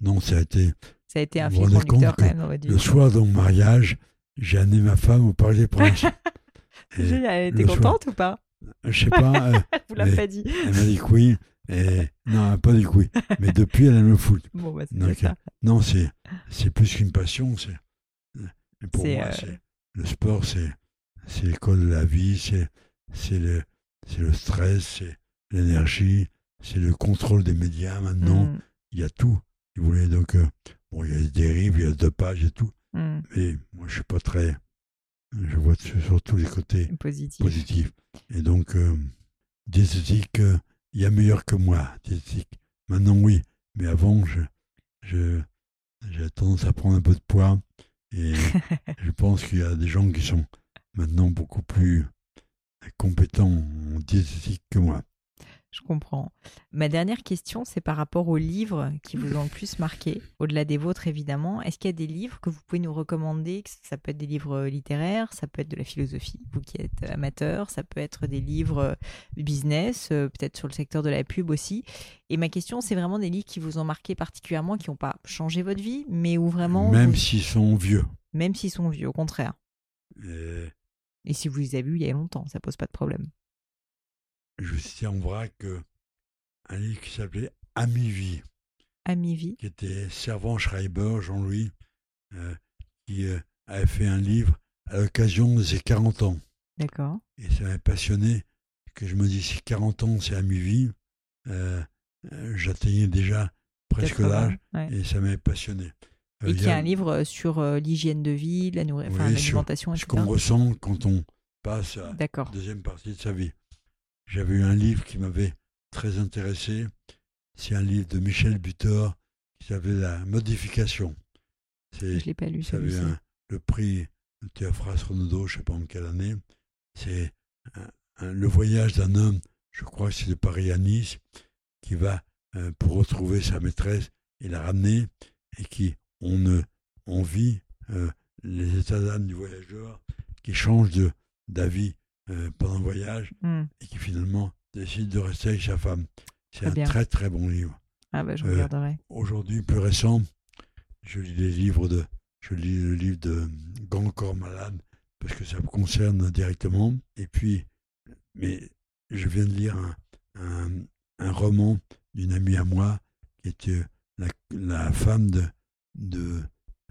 non, ça a été Ça a été un fil conducteur quand même dans votre vie. le soir de mon mariage. J'ai amené ma femme au Parc des [laughs] Princes. Génial, elle était soir- contente ou pas? je sais pas, [laughs] euh, vous l'a Mais- pas dit. elle m'a dit que oui. Et non, pas dit que oui. Mais depuis, elle aime le foot. Bon, bah, Donc, ça. Non, c'est c'est plus qu'une passion. C'est mais pour moi, euh, le sport, c'est c'est l'école de la vie, c'est c'est le c'est le stress, c'est l'énergie, c'est le contrôle des médias. Maintenant, Mm, il y a tout. Si vous voulez, donc euh, bon, il y a des dérives, il y a des pages et tout. mm, Mais moi, je suis pas très. Je vois surtout les côtés Positif. positifs. Et donc, euh, diététique, euh, il y a meilleur que moi. Diététique, maintenant, oui. Mais avant, je, je, j'ai tendance à prendre un peu de poids. Et [laughs] je pense qu'il y a des gens qui sont maintenant beaucoup plus compétents en diététique que moi. Je comprends. Ma dernière question, c'est par rapport aux livres qui vous ont le plus marqué, au-delà des vôtres évidemment. Est-ce qu'il y a des livres que vous pouvez nous recommander? Ça peut être des livres littéraires, ça peut être de la philosophie, vous qui êtes amateur, ça peut être des livres business, euh, peut-être sur le secteur de la pub aussi. Et ma question, c'est vraiment des livres qui vous ont marqué particulièrement, qui n'ont pas changé votre vie, mais où vraiment... Même s'ils sont vieux. Même s'ils sont vieux, au contraire. Et si vous les avez vus il y a longtemps, ça pose pas de problème je citais en vrac un livre qui s'appelait Ami-Vie. Ami-Vie. Qui était Servant Schreiber, Jean-Louis, euh, qui euh, avait fait un livre à l'occasion de ses 40 ans. D'accord. Et ça m'a passionné, que je me dis, si 40 ans c'est Ami-Vie, euh, j'atteignais déjà presque l'âge, et ça m'a passionné. et qui est un livre sur l'hygiène de vie, la l'alimentation, etc. Ce qu'on ressent quand on passe à la deuxième partie de sa vie. J'avais eu un livre qui m'avait très intéressé. C'est un livre de Michel Butor qui s'appelait La modification. Je ne l'ai pas lu. Ça avait le prix Théophras Renaudot, je ne sais pas en quelle année. C'est le voyage d'un homme, je crois que c'est de Paris à Nice, qui va euh, pour retrouver sa maîtresse et la ramener, et qui, on, on vit euh, les états d'âme du voyageur, qui change d'avis euh, pendant le voyage hmm. et qui finalement décide de rester avec sa femme. C'est un très très bon livre. Ah bah je euh, regarderai. Aujourd'hui, plus récent, je lis les livres de, je lis le livre de Grand Corps Malade parce que ça me concerne directement. Et puis, mais je viens de lire un, un, roman d'une amie à moi qui était la, la femme de, de,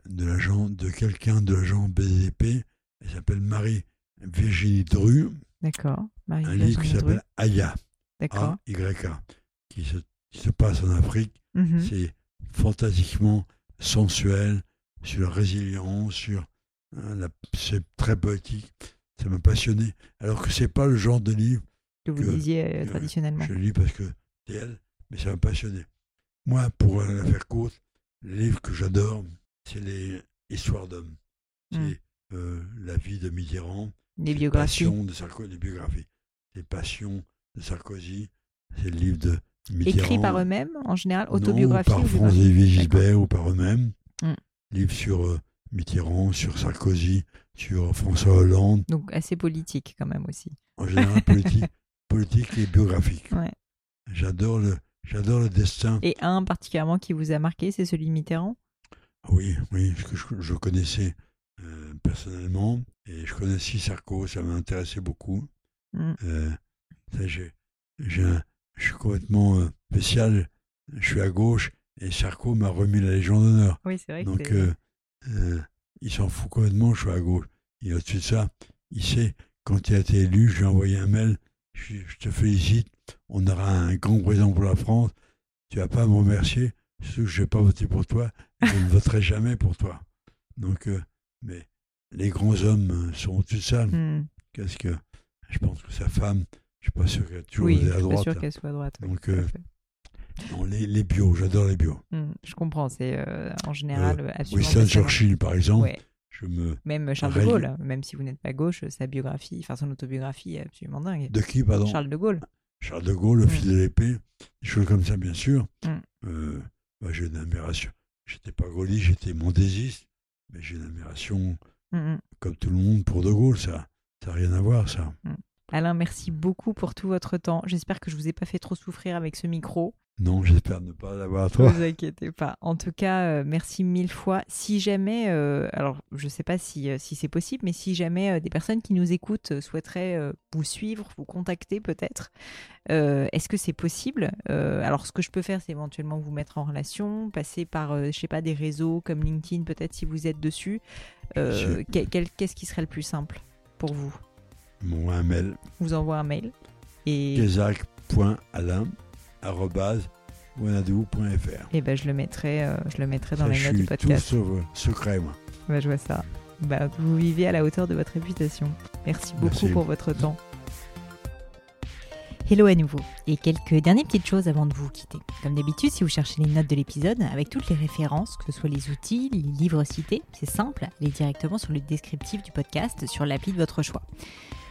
de l'agent, de quelqu'un de l'agent BDP. Elle s'appelle Marie Virginie Dru. D'accord. Un livre qui s'appelle Aya. D'accord. A-Y-A. Qui se, qui se, passe en Afrique. Mhm. C'est fantastiquement sensuel, sur la résilience, sur. Hein, la, c'est très poétique. Ça m'a passionné. Alors que c'est pas le genre de livre. Que vous lisiez euh, traditionnellement. Je lis parce que c'est elle, mais ça m'a passionné. Moi, pour la faire courte, le livre que j'adore, c'est les histoires d'hommes. C'est mm. euh, la vie de Mitterrand, les biographies. De Sarkozy, les biographies. Les passions de Sarkozy, c'est le livre de Mitterrand. Écrit par eux-mêmes, en général, autobiographie par François-Xavier Gisbert ou par eux-mêmes. Mm. Livre sur euh, Mitterrand, sur Sarkozy, sur François Hollande. Donc assez politique quand même aussi. En général, politique, [laughs] politique et biographique. J'adore le, j'adore le destin. Et un particulièrement qui vous a marqué, c'est celui de Mitterrand? Oui, oui, parce que je, je connaissais euh, personnellement. Et je connaissais Sarko, ça m'a intéressé beaucoup. Mm. Euh, je suis complètement euh, spécial. Je suis à gauche et Sarko m'a remis la Légion d'honneur. Oui, c'est vrai. Donc, il s'en fout complètement, je suis à gauche. Et au-dessus de ça, il sait, quand il a été élu, je lui ai envoyé un mail. Je, te félicite, on aura un grand président pour la France. Tu vas pas me remercier, surtout que je vais pas voter pour toi. Je ne voterai jamais pour toi. Donc, mais les grands hommes sont tout ça. Hmm. Qu'est-ce que je pense que sa femme, je suis pas sûr qu'elle toujours oui, à droite. Pas sûr qu'elle soit à droite. Donc euh, non, les, les bio, j'adore les bio. Hmm, je comprends, c'est euh, en général euh, absolument. Winston Churchill, par exemple. Je me même Charles de Gaulle, même si vous n'êtes pas gauche, sa biographie, enfin son autobiographie est absolument dingue. De qui, pardon Charles de Gaulle. Charles de Gaulle, le hmm. fils de l'épée, des choses comme ça, bien sûr. Bah, j'ai une admiration. J'étais pas gaulliste, j'étais mondésiste, mais j'ai une admiration Mm, mm. Comme tout le monde pour De Gaulle, ça n'a rien à voir, ça. Mm. Alain, merci beaucoup pour tout votre temps. J'espère que je vous ai pas fait trop souffrir avec ce micro. Non, j'espère ne pas l'avoir. Ne vous inquiétez pas. En tout cas, euh, merci mille fois. Si jamais, euh, alors je ne sais pas si, euh, si c'est possible, mais si jamais des personnes qui nous écoutent souhaiteraient vous suivre, vous contacter peut-être, est-ce que c'est possible Alors ce que je peux faire, c'est éventuellement vous mettre en relation, passer par, je sais pas, des réseaux comme LinkedIn peut-être si vous êtes dessus. Qu'est-ce qui serait le plus simple pour vous? Moi, un mail. Vous envoie un mail. Et Et ben je le mettrai, euh, je le mettrai dans les notes du podcast. Tout sur, secret, moi. Bah, je vois ça. Bah, vous vivez à la hauteur de votre réputation. Merci beaucoup pour votre temps. Hello à nouveau et quelques dernières petites choses avant de vous quitter. Comme d'habitude, si vous cherchez les notes de l'épisode avec toutes les références, que ce soit les outils, les livres cités, c'est simple, allez directement sur le descriptif du podcast sur l'appli de votre choix.